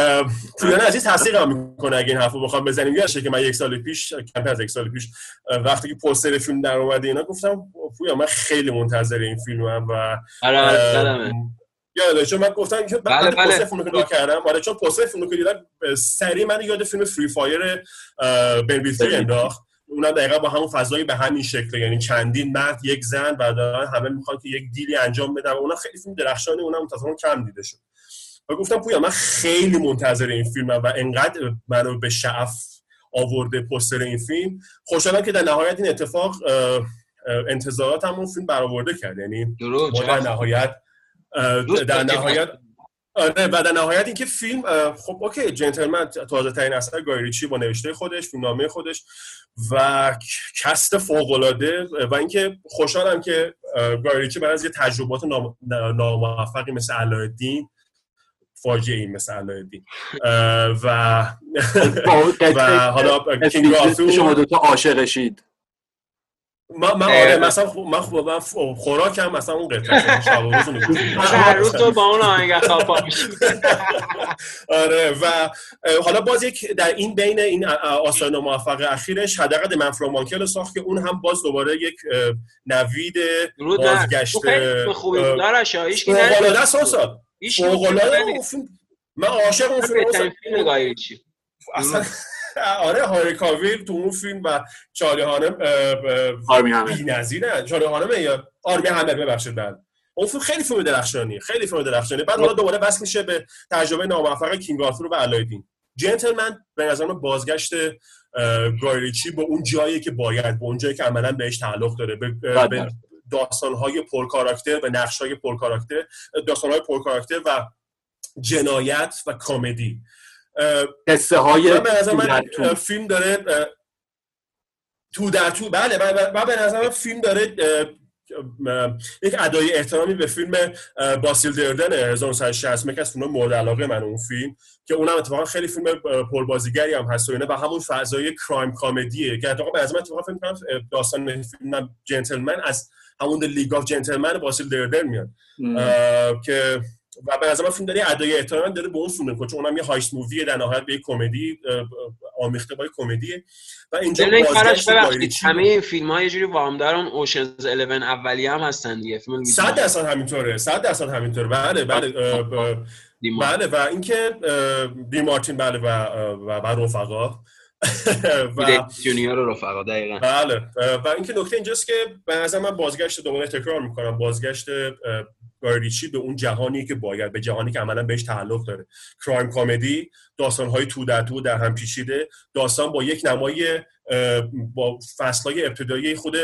پویان عزیز تصدیق می‌کنه اگه این حرفو بخوام بزنیم. یادشه که من یک سال پیش کمتر از یک سال پیش وقتی که پوستر فیلم در اومده اینا گفتم پویا من خیلی منتظر این فیلمم و آره،. یاده چون من گفتم که بله، بعد بله. پوستر فیلم رو کردم. آره چون پوستر فیلم رو که دیدم سریع من یاد فیلم فری فایر بن انداخت. اونم دقیقا با همون فضایی به همین شکل یعنی چندین مرد یک زن و دارن همه می‌خوان که یک دیلی انجام بدن و اونم خیلی فیلم درخشانی اونم متاسفانه کم دیده شد. و گفتم پویا من خیلی منتظر این فیلمم و انقدر منو به شعف آورده پوستر این فیلم. خوشحالم که در نهایت این اتفاق اه، اه، انتظاراتم اون فیلم برآورده کرد. یعنی در نهایت در نهایت آره و در نهایت اینکه فیلم خب okay Gentlemen تازه ترین اثر گای ریچی با نوشته خودش فیلمنامه خودش و cast فوق العاده و اینکه خوشحالم که گای ریچی بعد از یه تجربات نام- ناموفقی مثل علاءالدین فاجعه ای مثل علاءالدین و و حالا کینگ شما دوتا عاشقشید. من من آره مثلا من خب- من خوراکم مثلا اون قطعه شب و روز. هر روز تو با اون آهنگ خواب پا آره و حالا باز یک در این بین این ا- آثار موفق اخیرش حداقل منفرو مانکل ساخت که اون هم باز دوباره یک نوید بازگشت خوبی بود. کی فوق‌العاده ندید. اون فیلم من عاشق اون فیلم اصلا آره هاری کاویل تو اون فیلم و چارلی هانم آرمی همه بی‌نظیره. چارلی هانم یا آرمی همه ببخشید بعد اون فیلم خیلی فیلم درخشانیه خیلی فیلم درخشانیه بعد حالا دوباره بس میشه به تجربه ناموفق کینگ آرتور و علایالدین جنتلمن به نظر من بازگشت گایریچی به اون جایی که باید به اون جایی که عملا بهش تعلق داره. به, بله. به داستانهای پر کاراکتر به نقشهای پر کاراکتر داستانهای پر کاراکتر و جنایت و کمدی قصه های من به نظر من تو. فیلم داره تو در تو بله و به نظر من فیلم داره یک ادای احترامی به فیلم باسیل دردن 1960 که از فیلم مورد علاقه من اون فیلم که اونم اتفاقا خیلی فیلم پربازیگری هم هست و اینا و همون فضای کرایم کامدیه که اتفاقا به نظر من اتفاقا اه، داستان فیلم جنتلمن از همون League of Gentlemen بازیل دیردن میاد. که و به نظر من فیلم داره ادای احترام داره به اون فیلم می‌کنه چون اونم یه heist movie در نهایت به کمدی آمیخته با یه کمدیه. و اینجا بازگشت ببخشید همه این فیلم ها یه جوری وامدار اون Ocean's 11 اولیه هم هستن دیگه. فیلم صد درصد همینطوره صد درصد همینطوره. بله بله بله و اینکه دین مارتین بله و و و رفقا. و جونیور و رفقا دقیقا. بله و اینکه نکته اینجاست که به نظر من بازگشت دوباره تکرار می‌کنم. بازگشت گایریچی به اون جهانی که باید به جهانی که عملا بهش تعلق داره. کرایم کمدی داستان های تو در تو در هم پیچیده. داستان با یک نمای با فصلهای ابتدایی خود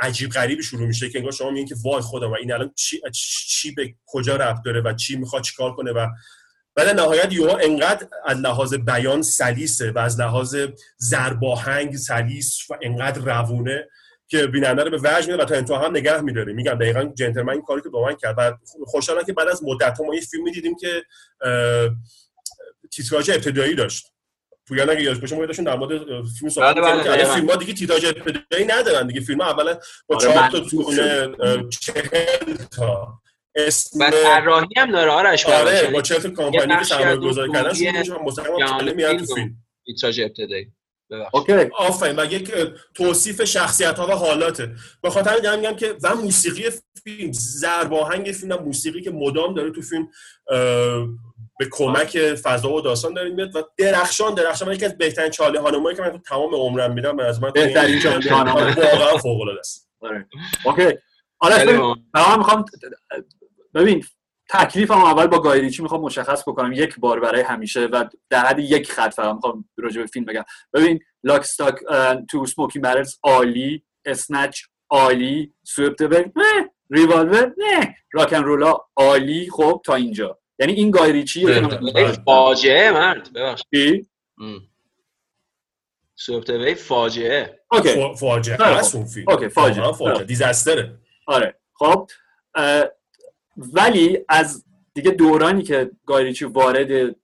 عجیب غریبی شروع میشه که انگار شما میگین که وای خودم و این الان چی, چی به کجا رفت داره و چی می‌خواد چیکار کنه و بعد نهایت یوها انقدر از لحاظ بیان سلیسه و از لحاظ زرباهنگ سلیس و انقدر روونه که بیننده رو به وجه میده و تا انتها هم نگه میداره میگم دقیقا جنتلمن این کاری که با من کرد. و خوشحالم که بعد از مدت ما یه فیلمی دیدیم که تیتراژ ابتدایی داشت. پویان اگه یادش باشه ما داشتیم در مورد فیلم صحبت بله، بله، که الان دقیقاً. فیلم ها دیگه تیتراژ ابتدایی ندارن دیگه. فیلم ها اولا با آره، چهار تا محدود تونه اه، چهل تا اسم و طراحی هم داره آرش آره. با چهل تا کمپانی که سرمایه گذاری کردن میشه مستقیما میاد تو فیلم فیلم. تیتراژ ابتدایی. اوکی. آفرین. و یک توصیف شخصیت ها و حالاته. به خاطر دارم میگم که و موسیقی فیلم زرباهنگ فیلم موسیقی که مدام داره تو فیلم به کمک فضا و داستان داره میاد و درخشان درخشان. من یکی از بهترین چاله هانمایی که من تو تمام عمرم میدم به از من بهترین هانمایی. واقعا فوق العاده است. آره. اوکی. آره ممنون. من می‌خوام ببین تکلیفم اول با گای ریچی می‌خوام مشخص بکنم. یک بار برای همیشه و در حد یک خط فقط می‌خوام راجع به فیلم بگم. ببین Lock, Stock Two Smoking Barrels عالی Snatch عالی Swept Away نه. ریوالور نه. RocknRolla عالی خب تا اینجا. یعنی این ای فاجعه مرد. ببخشید. وی فاجعه. okay. فا- فاجعه. اون فیلم. okay فاجعه. خیلی خوب. disaster ه آره. خب ولی از دیگه دورانی که گای ریچی وارد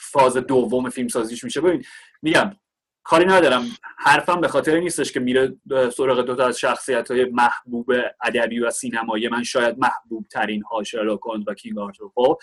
فاز دوم فیلم سازیش میشه ببین میگم کاری ندارم. حرفم به خاطر نیستش که میره سراغ دوتا از شخصیت های محبوب ادبی و سینمایی من شاید محبوب ترین ها هولمز و King Arthur خب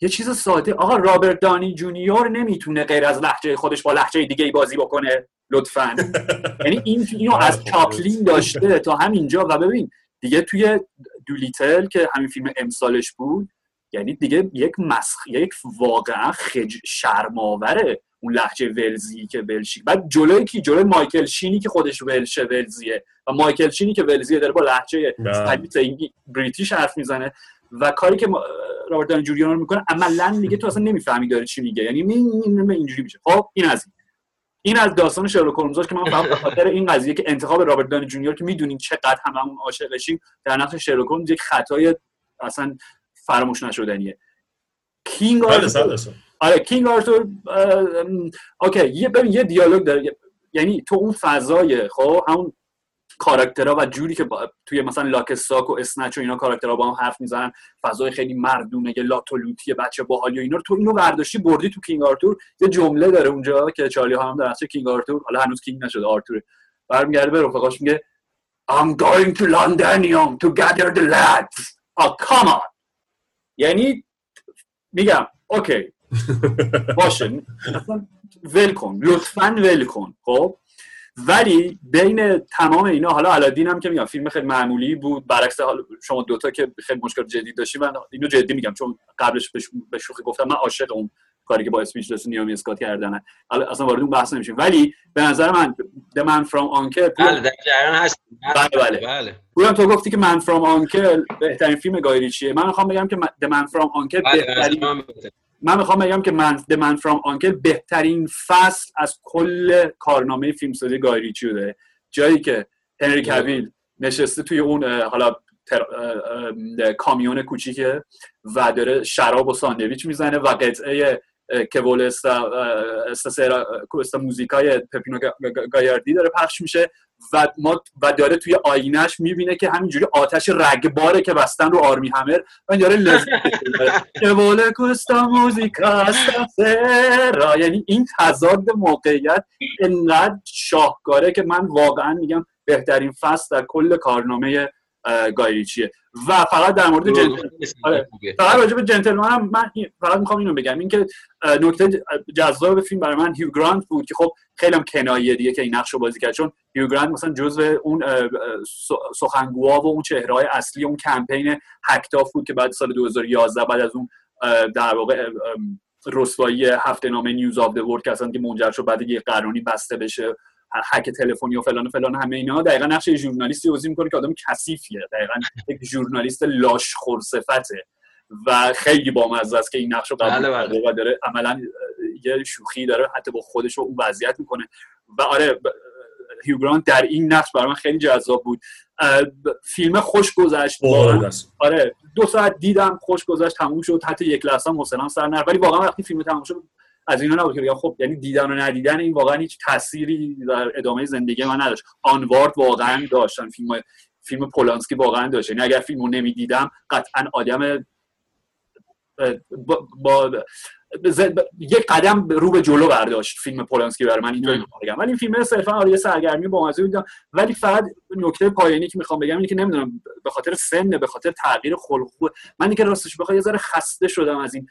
یه چیز ساده آقا رابرت داونی جونیور نمی‌تونه غیر از لهجه خودش با لهجه دیگه ای بازی بکنه لطفا. یعنی این اینو از چاپلین داشته تا همینجا و ببین دیگه توی دولیتل که همین فیلم امسالش بود یعنی دیگه یک مسخ یک واقعا خج شرماوره اون لحجه ولزی که ولشی. بعد جلوی کی؟ جلوی مایکل شینی که خودش ولشه ولزیه. و مایکل شینی که ولزیه داره با لحجه بریتیش حرف می‌زنه. و کاری که ما- رابرت دانی جونیور می‌کنه عملا دیگه تو اصلا نمی‌فهمی داره چی میگه. یعنی اینجوری میشه. خب این از این. این از داستان شرلوک هولمز که من فقط خاطر این قضیه که انتخاب رابرت داونی جونیور که می‌دونین چقدر هممون عاشقشیم در نقش شرلوک هولمز یک خطای اصلا فراموش نشدنیه King بله، Arthur. آره King Arthur okay یه ببین یه دیالوگ داره یعنی تو اون فضای خب همون کاراکترها و جوری که با... توی مثلا Lock, Stock و Snatch و اینا کاراکترها با هم حرف می‌زنن فضای خیلی مردونه یه لاتولوتی بچه باحالی و اینا رو تو اینو برداشتی بردی تو King Arthur یه جمله داره اونجا که چارلی هانام در نقش King Arthur حالا هنوز King نشده آرتوره. برمیگرده به رفقاش میگه I'm going to Londonium to gather the lads. Oh come on. یعنی میگم okay باشه. ول کن لطفا ول کن. خب؟ ولی بین تمام اینا حالا Aladdin هم که میگم فیلم خیلی معمولی بود. برعکس شما دوتا که خیلی مشکل جدی داشتی من اینو جدی میگم چون قبلش به شوخی گفتم من عاشق اون کاری که با اسپیچلس و نیامی اسکات کردن حالا اصلا وارد اون بحث نمیشیم. ولی به نظر من The Man From Uncle بله در جریان هست بله بله. بله. پورم تو گفتی که من فرام آنکل بهترین فیلم گایریچیه من می‌خوام بگم که The Man From Uncle بله بهترین من می‌خوام بگم که من The Man From Uncle بهترین فصل از کل کارنامه فیلمسازی گایریچی رو داره جایی که هنری کویل نشسته توی اون حالا تر... کامیون کوچیکه و داره شراب و ساندویچ می‌زنه و قطعه که ول استا استا سرا استا موزیکای پپینو گا- گا- گایاردی داره پخش میشه و ما و داره توی آینش می‌بینه که همینجوری آتش رگباره که بستن رو آرمی همر و داره لذت. که ول کوستا موزیکا سرا یعنی این تضاد موقعیت انقدر شاهکاره که من واقعا میگم بهترین فصل در کل کارنامه گایریچیه. و فقط در مورد جنتل آره. فقط راجع به جنتلمن هم من فقط می‌خوام اینو بگم. اینکه نکته جذاب فیلم برای من هیو گرانت بود که خب خیلی هم کنایه دیگه که این نقش رو بازی کرد. چون هیو گرانت مثلا جزو اون سخنگوها و اون چهرهای اصلی اون کمپین هکتاف بود که بعد سال 2011 بعد از اون در واقع رسوایی هفته نامه News of the World که اصلا که منجر شد بعد یه بحرانی بسته بشه. هک تلفنی و فلان و فلان همه اینا دقیقا نقش یه ژورنالیستی بازی می‌کنه که آدم کثیفیه. دقیقا یک ژورنالیست لاشخورصفته و خیلی بامزه است که این نقش رو قبول بله، بله. کرده و داره عملا یه شوخی داره حتی با خودش رو اون وضعیت می‌کنه. و آره ب- هیو گرانت در این نقش برای من خیلی جذاب بود. فیلم خوش گذشت. آره دو ساعت دیدم خوش گذشت تموم شد. حتی یک لحظه هم حوصله‌ام سر نرفت. ولی واقعا وقتی فیلم تموم شد از اینا نبود که بگم خب یعنی دیدن و ندیدن این واقعا هیچ تأثیری در ادامه زندگی من نداشت. آنوارد واقعا داشتن. فیلم فیلم پولانسکی واقعا داشت. یعنی اگر فیلمو نمی‌دیدم قطعا آدم با, با یک قدم رو به جلو برداشت فیلم پولانسکی برای من. اینطوری بگم. ولی این فیلم صرفا آره یه سرگرمی با مزه دیدم ولی فقط نکته پایانی که می‌خوام بگم اینه که نمی‌دونم به خاطر سن به خاطر تغییر خلق من دیگه راستش بخوام یه ذره خسته شدم از این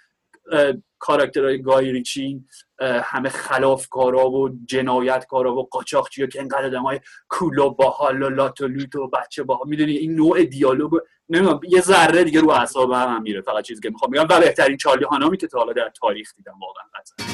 کاراکترهای گای ریچی همه خلافکارا و جنایتکارا و قاچاقچیا که انقدر آدمای کول و باحال و لاتولوت و بچه با می‌دونی این نوع دیالوگ نمی‌دونم یه ذره دیگه رو اعصاب هم میره فقط چیزی که می‌خوام بگم. و بهترین چارلی هانامی که تا حالا در تاریخ دیدم واقعا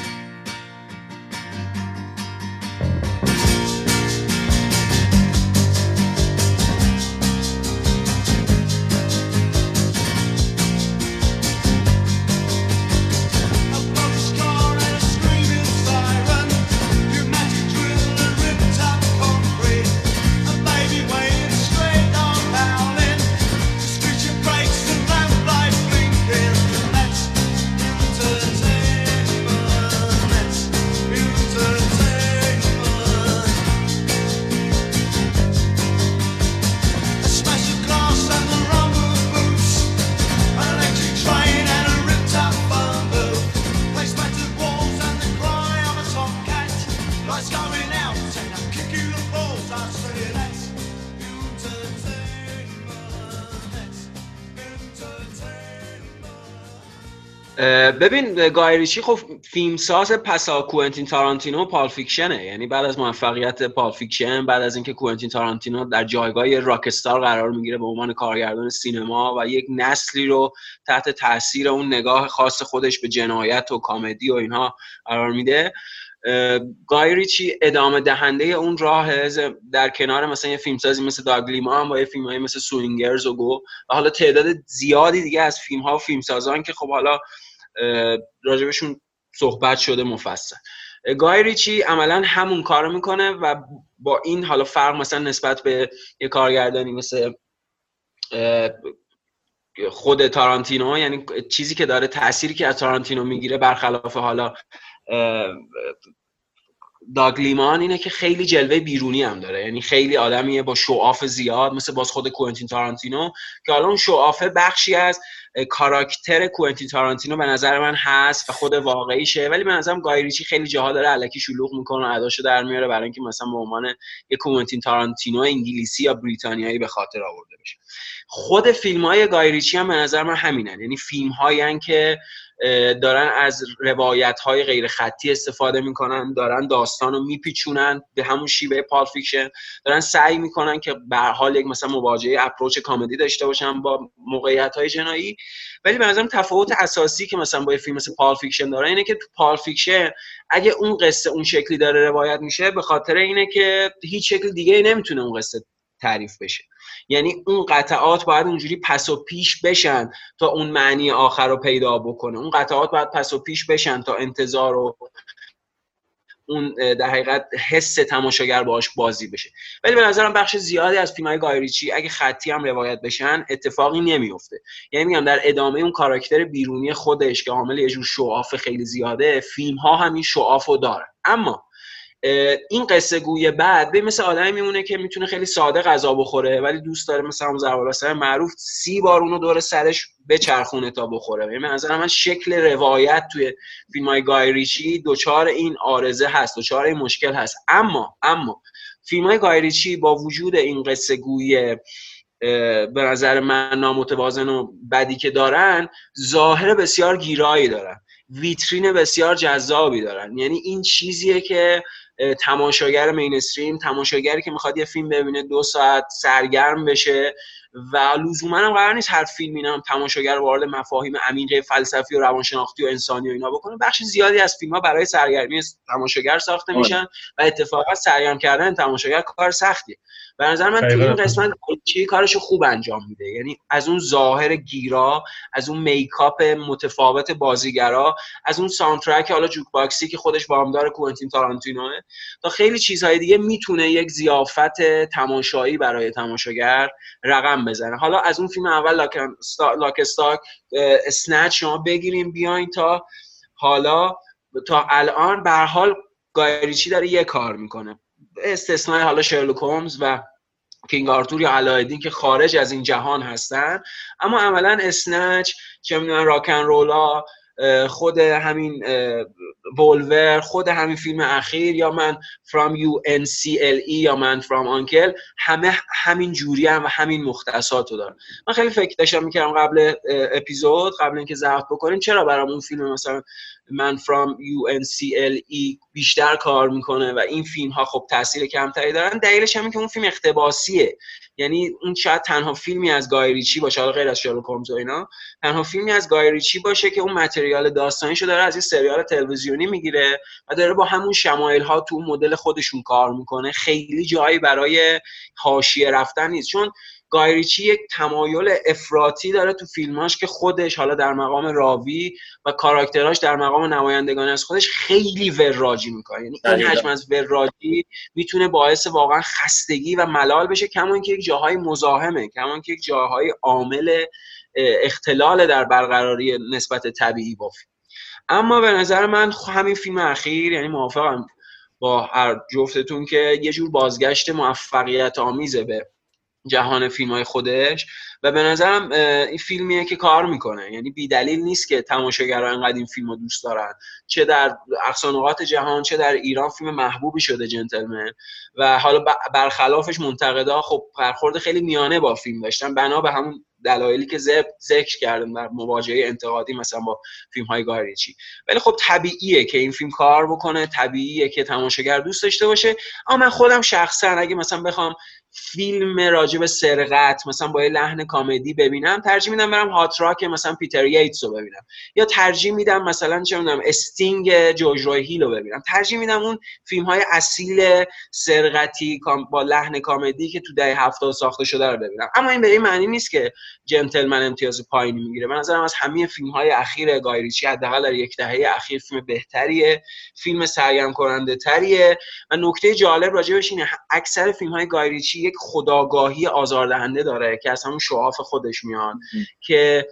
ببین گای ریچی خب فیلمساز پسا کوئنتین تارانتینو Pulp Fiction ه. یعنی بعد از موفقیت Pulp Fiction بعد از اینکه کوئنتین تارانتینو در جایگاه rockstar قرار می‌گیره به عنوان کارگردان سینما و یک نسلی رو تحت تاثیر اون نگاه خاص خودش به جنایت و comedy و اینها قرار میده. اه، گای ریچی ادامه دهنده اون راه در کنار مثلا یه فیلمسازی مثل داگ لایمن با یه فیلم مثل Swingers و Go. و حالا تعداد زیادی دیگه از فیلم ها و فیلمسازان که خب حالا راجبشون صحبت شده مفصل. گای ریچی عملا همون کارو می‌کنه و با این حالا فرق مثلا نسبت به یه کارگردانی مثل خود تارانتینو یعنی چیزی که داره تأثیری که از تارانتینو می‌گیره برخلاف حالا اه، داگ لیمان اینه که خیلی جلوه بیرونی هم داره. یعنی خیلی آدمیه با شعاف زیاد مثل باز خود کوئنتین تارانتینو که حالا اون show off ه بخشی از کاراکتر کوئنتین تارانتینو به نظر من هست و خود واقعیشه. ولی به نظرم گای ریچی خیلی جاها داره الکی شلوغ می‌کنه و اداشو در میاره برای اینکه مثلا به عنوان یه کوئنتین تارانتینو انگلیسی یا بریتانیایی به خاطر آورده بشه. خود فیلم های گای ریچی هم به نظر من همینن. یعنی فیلم که دارن از روایت های غیر خطی استفاده می‌کنن دارن داستان رو میپیچونن به همون شیوه Pulp Fiction. دارن سعی می‌کنن که به حال یک مثلا مواجهه approach comedy داشته باشن با موقعیت های جنایی. ولی به نظرم تفاوت اساسی که مثلا با یه فیلم مثل Pulp Fiction داره اینه که تو Pulp Fiction اگه اون قصه اون شکلی داره روایت میشه به خاطر اینه که هیچ شکل دیگه نمی‌تونه اون قصه تعریف بشه. یعنی اون قطعات باید اونجوری پس و پیش بشن تا اون معنی آخر رو پیدا بکنه. اون قطعات باید پس و پیش بشن تا انتظار و اون در حقیقت حس تماشاگر باش بازی بشه. ولی به نظرم بخش زیادی از فیلم های گایریچی اگه خطی هم روایت بشن اتفاقی نمیفته یعنی میگم در ادامه اون کاراکتر بیرونی خودش که حامل یه جور شعاف خیلی زیاده فیلم ها هم این شعاف رو دارن. اما این قصه گوی بعد به مثل آدمی میمونه که می‌تونه خیلی ساده غذا بخوره ولی دوست داره مثلا اون زربالاسر معروف سی بار اونو دور سرش بچرخونه تا بخوره. یعنی مثلا من شکل روایت توی فیلم های گای ریچی دوچار این آرزه هست دوچار این مشکل هست. اما اما فیلم های گای ریچی با وجود این قصه گوی به نظر من نامتوازن و بدی که دارن ظاهر بسیار گیرایی دارن. ویترین بسیار جذابی دارن. یعنی این چیزیه که تماشاگر مینستریم تماشاگری که می‌خواد یه فیلم ببینه دو ساعت سرگرم بشه. و لزوما هم قرار نیست هر فیلم اینا هم تماشاگر وارد مفاهیم عمیق فلسفی و روانشناختی و انسانی و اینا بکنه. بخش زیادی از فیلم ها برای سرگرمی تماشاگر ساخته آره. میشن و اتفاقا سرگرم کردن تماشاگر کار سختیه. به نظر من تو این. قسمت چی کارشو خوب انجام میده. یعنی از اون ظاهر گیرا از اون makeup متفاوت بازیگرا از اون soundtrack حالا jukebox ی که خودش وامدار کوئنتین تارانتینوه تا خیلی چیزهای دیگه می‌تونه یک ضیافت تماشایی برای تماشاگر رقم بزنه. حالا از اون فیلم اول Lock, Sto... Lock Stock اسنچ شما بگیریم بیاین تا حالا تا الان به هر حال گایریچی داره یه کار می‌کنه. استثنای حالا شرلوک هومز و کینگ آرتور یا علایدین که خارج از این جهان هستن. اما عملا اسنچ چه می‌دونن راکن رولا خود همین اه، وولور خود همین فیلم اخیر یا من From You NCLE یا من From Uncle همه همین جوری هم و همین مختصات رو دارن. من خیلی فکر داشتم می‌کردم قبل اپیزود قبل اینکه ضبط بکنیم چرا برامون فیلم مثلا من From You NCLE بیشتر کار می‌کنه و این فیلم ها خب تاثیر کمتری دارن. دلیلش همین که اون فیلم اقتباسیه. یعنی اون شاید تنها فیلمی از گای ریچی باشه حالا غیر از شارلوک هولمز و اینا. تنها فیلمی از گای ریچی باشه که اون متریال داستانیشو داره از این سریال تلویزیونی می‌گیره و داره با همون شمایل ها تو مدل خودشون کار می‌کنه. خیلی جایی برای حاشیه رفتن نیست. چون گای ریچی یک تمایل افراطی داره تو فیلماش که خودش حالا در مقام راوی و کاراکتراش در مقام نمایندگان از خودش خیلی وراجی می‌کنه یعنی این. حجم از وراجی می‌تونه باعث واقعا خستگی و ملال بشه کما اینکه یک جاهای مزاحمه کما اینکه یک جاهای عامل اختلال در برقراری نسبت طبیعی با فیلم اما به نظر من خ- همین فیلم اخیر یعنی موافقم با هر جفتتون که یه جور بازگشت موفقیت آمیزه به جهان فیلم های خودش و به نظرم این فیلمیه که کار می‌کنه. یعنی بیدلیل نیست که تماشاگرها اینقدر این فیلم رو دوست دارن. چه در اقصانقات جهان چه در ایران فیلم محبوبی شده جنتلمن. و حالا برخلافش منتقدا خب برخورد خیلی میانه با فیلم داشتن. بنا به همون دلایلی که ذکر کردم در مواجهه انتقادی مثلا با فیلم های گای ریچی. ولی خب طبیعیه که این فیلم کار بکنه طبیعیه که تماشاگر دوست داشته باشه. اما من خودم شخصا اگه مثلا بخوام فیلم راجع به سرقت مثلا با یه لحن comedy ببینم ترجیح میدم برم Hot Rock مثلا پیتر ییتس رو ببینم. یا ترجیح میدم مثلا چه می‌دونم Sting جورج روی هیل رو ببینم. ترجیح میدم اون فیلم های اصیل سرقتی با لحن comedy که تو دهه هفتاد ساخته شده رو ببینم. اما این به این معنی نیست که جنتلمن امتیاز پایینی می‌گیره. من نظرم از همه فیلم های اخیر گایریچی حداقل در یک دهه اخیر فیلم بهتریه فیلم سرگرم کننده تریه و نکته جالب راجبش اینه اکثر فیلم های گایریچی یک خداگاهی آزاردهنده داره که از همون شعاف خودش میاد که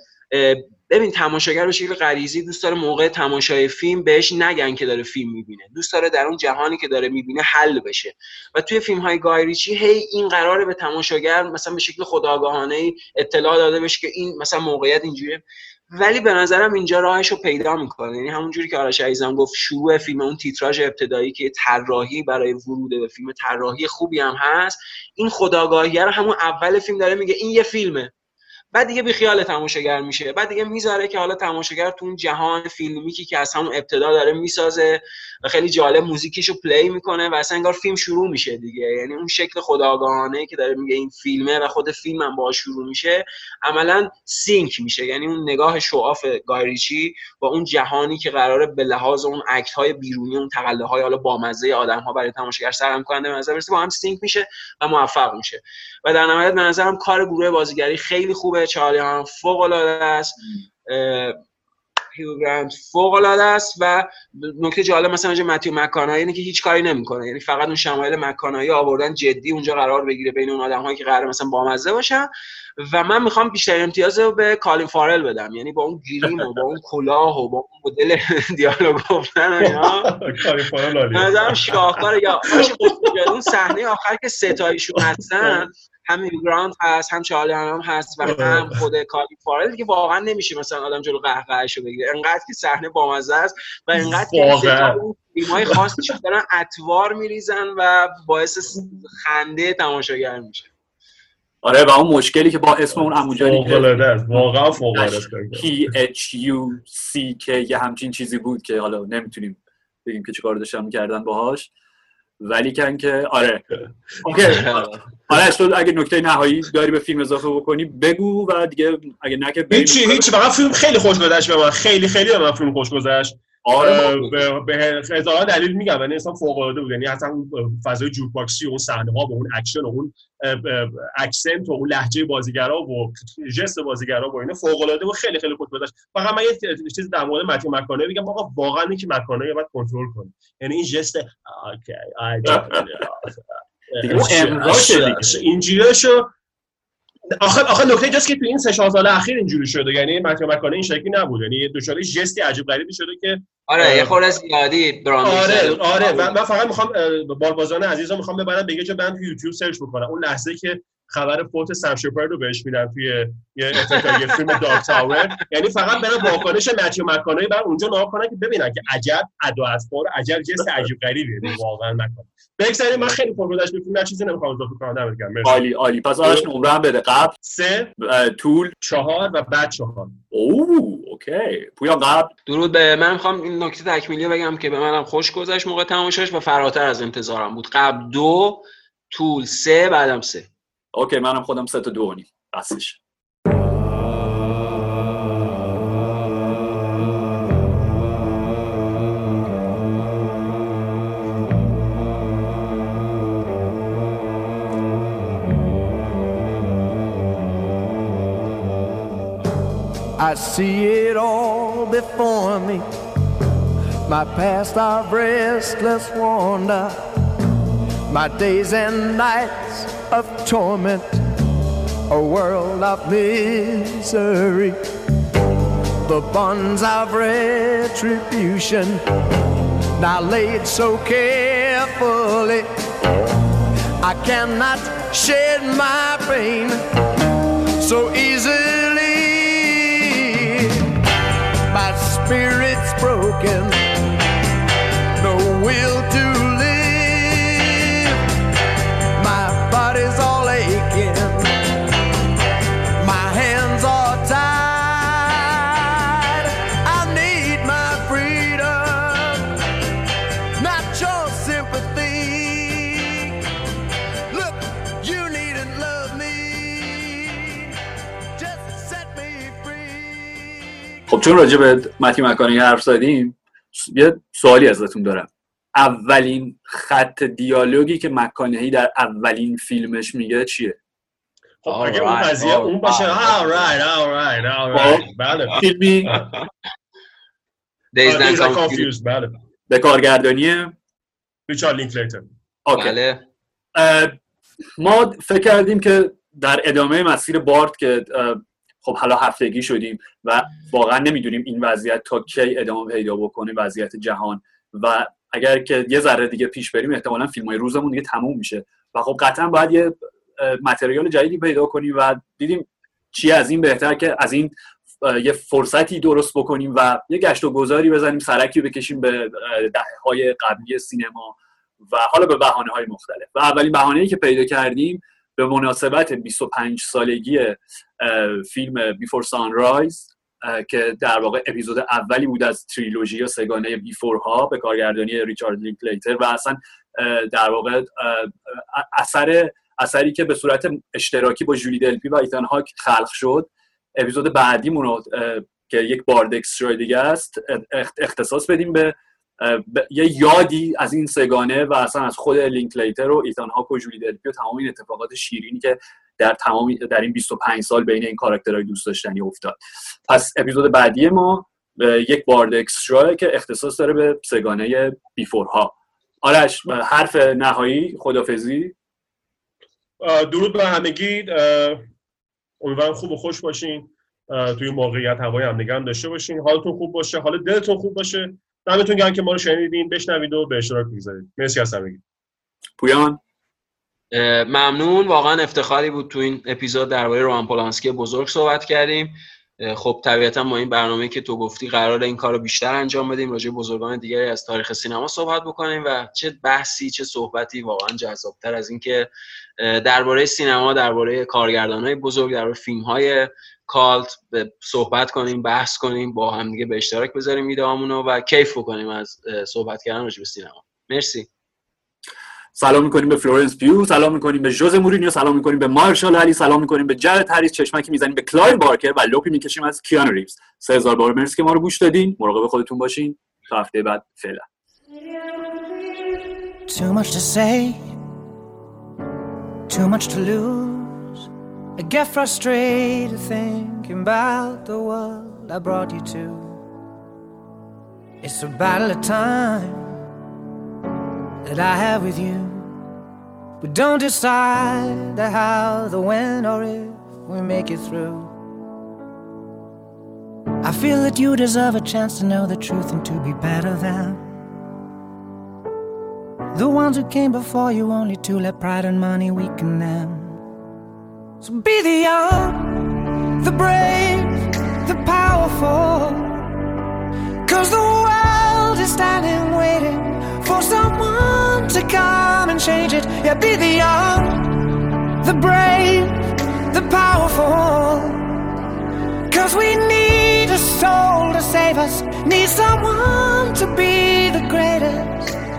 ببین تماشاگر به شکل غریزی دوست داره موقع تماشای فیلم بهش نگن که داره فیلم می‌بینه. دوست داره در اون جهانی که داره می‌بینه حل بشه. و توی فیلم های گایریچی هی این قراره به تماشاگر مثلا به شکل خداگاهانه اطلاع داده بشه که این مثلا موقعیت اینجوریه. ولی به نظرم اینجا راهش رو پیدا می‌کنه. یعنی همونجوری که آرش عزیزم گفت شروع فیلم اون تیتراژ ابتدایی که طراحی برای ورود به فیلم طراحی خوبی هم هست این خداگاهی رو همون اول فیلم داره میگه این یه فیلمه. بعد دیگه بیخیال تماشاگر میشه. بعد دیگه می‌ذاره که حالا تماشاگر تو اون جهان فیلمی که از همون ابتدا داره می‌سازه و خیلی جالب موزیکیشو پلی می‌کنه و اصلا انگار فیلم شروع میشه دیگه. یعنی اون شکل خداگاهانه که داره میگه این فیلمه و خود فیلم هم باهاش شروع میشه عملا sync میشه. یعنی اون نگاه show off گای ریچی با اون جهانی که قراره به لحاظ اون act های بیرونی اون تقلاهای حالا بامزه آدم ها برای تماشاگر سرگرم کننده به نظر با هم sync میشه و موفق میشه. و در نهایت به نظرم کار گروه بازیگری خیلی خوبه. چارلی هم فوق العاده است. اه، هیو گرانت فوق العاده است و نکته جالب مثلا به متیو مکانایی اینه که هیچ کاری نمی‌کنه. یعنی فقط اون شمایل مکانایی آوردن جدی اونجا قرار بگیره بین اون آدم‌هایی که قرار مثلا بامزه باشن. و من می‌خوام بیشتر امتیاز رو به کالین فارل بدم. یعنی با اون گریم و با اون کلاه و با اون مدل دیالوگ گفتن اینا. نظرم شاهکار یا اون صحنه آخر که ستایشون هستن. هم هیو گرانت هست هم چارلی هم هست و هم خود کالین فارل که واقعا نمیشه مثلا آدم جلو قهقهشو بگیره. انقدر که صحنه بامزه است و انقدر که واقعا. فیلم‌های خاصی دارن اتوار میریزن و باعث خنده تماشاگر میشه. آره و اون مشکلی که با اسم اون العاده است. واقعا فوق العاده است P H U C که یه همچین چیزی بود که حالا نمی‌تونیم بگیم که چیکار داشتن می‌کردن باهاش. ولی کن که آره. اوکی. آره تو اگه نکته نهایی داری به فیلم اضافه بکنی بگو و دیگه اگه نه که هیچی هیچ فقط فیلم خیلی خوش گذشت به من. خیلی خیلی به من فیلم خوش گذشت آره، به هزاران دلیل میگم یعنی اصلا فوق العاده بود یعنی اصلا اون فضای jukebox ی و اون صحنه ها و اون اکشن و اون accent و اون لهجه بازیگرا و ژست بازیگرا و اینا فوق العاده و خیلی خیلی خوش گذشت فقط من یه چیز در مورد متیو مکانه بگم آقا واقعا اینکه مکانه باید کنترل کنه یعنی این ژست okay دیگه اون. اینجوریشو آخه آخه نکته اینجاست که تو این سه چهار سال اخیر اینجوری شده. یعنی متیو مکانه این شکلی نبود. یعنی دچار ژستی عجیب غریبی شده که آره یه خورده زیادی براندوی آره. آره. من فقط می‌خوام بالبازان عزیزم می‌خوام ببرم جا برم تو یوتیوب سرچ بکنم. اون لحظه که خبر فوت سم شپرد رو بهش میدن توی یه افتتاحیه فیلم دارک تاور یعنی فقط برم واکنش متیو مکانه برم اونجا نگاه کنن که ببینن که عجب ادا اطوار عجب جست عجیب غریبیه یعنی واقعا مکانه بگذاریم من خیلی پرگذشت به فیلم. نه چیزی نمی‌خوام اضافه کنم. دمت گرم مرسی. عالی عالی. پس آرش نمره هم بده. قبل. سه. طول. چهار و بعد چهار. اوه اوکی. پویا قبل. درود به من. می‌خوام این نکته تکمیلی بگم که به منم خوش گذشت موقع تماشاش و فراتر از انتظارم بود. قبل دو طول سه بعدم سه. اوکی منم خودم سه تا دو و نیم بسش I see it all before me. My past of restless wander, my days and nights of torment, a world of misery, the bonds of retribution, now laid so carefully. I cannot shed my pain so easily. چون راجع به متی مکانی حرف زدیم یه سوالی ازتون دارم. اولین خط دیالوگی که مکانهی در اولین فیلمش میگه چیه؟ خب اگه اون قضیه اون باشه. all right بله فیلمی Days Confused. Confused، بله. به کارگردانی ریچارد لینکلیتر اوکی. بله. ما فکر کردیم که در ادامه مسیر بارد که خب حالا هفتگی شدیم و واقعا نمی‌دونیم این وضعیت تا کی ادامه پیدا بکنه وضعیت جهان. و اگر که یه ذره دیگه پیش بریم احتمالا فیلم های روزمون دیگه تموم میشه. و خب قطعا باید یه متریال جدیدی پیدا کنیم و دیدیم چی از این بهتر که از این یه فرصتی درست بکنیم و یه گشت و گذاری بزنیم سرکی بکشیم به دهه های قبلی سینما و حالا به بهانه های مختلف. و اولین بهانه که پیدا کردیم به مناسبت 25 سالگی فیلم بیفور سانرایز که در واقع اپیزود اولی بود از تریلوژی یا سگانه بیفور ها به کارگردانی ریچارد لینکلیتر و اصلا در واقع اثر اثری که به صورت اشتراکی با جولی دلپی و ایتان هاک خلق شد. اپیزود بعدیمون رو که یک بارد اکسترا دیگه است اخ- اختصاص بدیم به به- یه یادی از این سگانه و اصلا از خود لینکلیتر و ایتان هاک و جولی دلپی و تمام این اتفاقات شیرینی که در تمام در این 25 سال بین این کاراکترهای دوست داشتنی افتاد. پس اپیزود بعدی ما یک بارد اکسترا که اختصاص داره به سگانه بیفور ها آرش حرف نهایی خدافزی؟ درود به همگی. امیدوارم خوب و خوش باشین. توی موقعیت هوای همدیگه هم داشته باشین. حالتون خوب باشه. حال دلتون خوب باشه. دمتون گرم که ما رو شنیدین. بشنوید و به اشتراک بگذارید مرسی از همگی. پویان. ممنون. واقعا افتخاری بود تو این اپیزود درباره روان پولانسکی بزرگ صحبت کردیم. خب طبیعتا ما این برنامه که تو گفتی قرار این کار رو بیشتر انجام بدیم راجع به بزرگان دیگری از تاریخ سینما صحبت بکنیم و چه بحثی چه صحبتی واقعا جذابتر از اینکه درباره سینما درباره کارگردانهای بزرگ درباره فیلم های cult به صحبت کنیم بحث کنیم با هم دیگه به اشتراک بذاریم ایده‌هامونو و کیف بکنیم از صحبت کردن راجع به سینما. مرسی. سلام می‌کنیم به فلورنس پیو سلام می‌کنیم به ژوزه مورینیو سلام می‌کنیم به مارشال علی سلام می‌کنیم به جرد هریس چشمکی می‌زنیم به کلایو بارکر و لپی می‌کشیم از کیانو ریوز. سه هزار بار مرسی که ما رو گوش دادین. مراقب خودتون باشین. تا هفته بعد فعلا. Too much to say, too much to lose. I get frustrated thinking about the world I brought you to. It's a battle of time that I have with you. We don't decide the how, the when, or if we make it through. I feel that you deserve a chance to know the truth and to be better than. The ones who came before you only to let pride and money weaken them. So be the young, the brave, the powerful. Cause the world is standing waiting for someone to come and change it. Yeah, be the young, the brave, the powerful. Cause we need a soul to save us, need someone to be the greatest.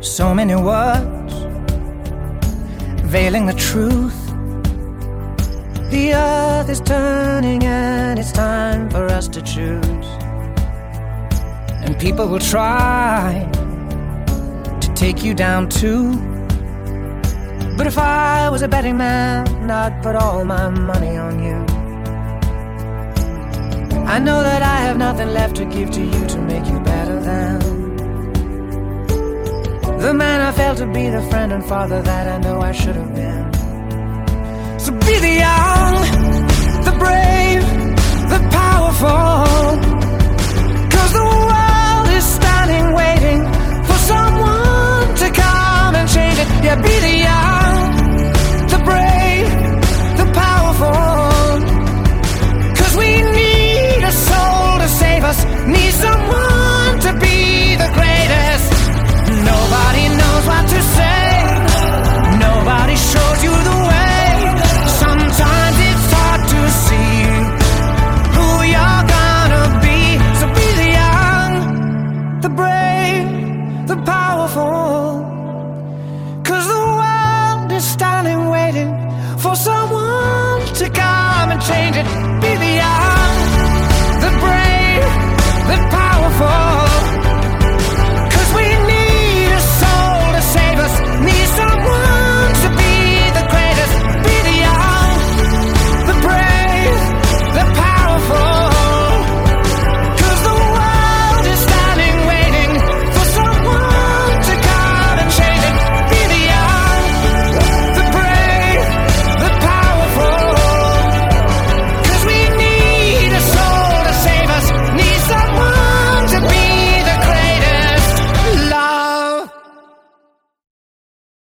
So many words veiling the truth. The earth is turning and it's time for us to choose. And people will try to take you down too. But if I was a betting man, I'd put all my money on you. I know that I have nothing left to give to you to make you better than the man I failed to be, the friend and father that I know I should have been. So be the young, the brave, the powerful. Cause the world is standing waiting for someone to come and change it. Yeah, be the young, the brave, the powerful. Cause we need a soul to save us, need someone to be the greatest. shows you the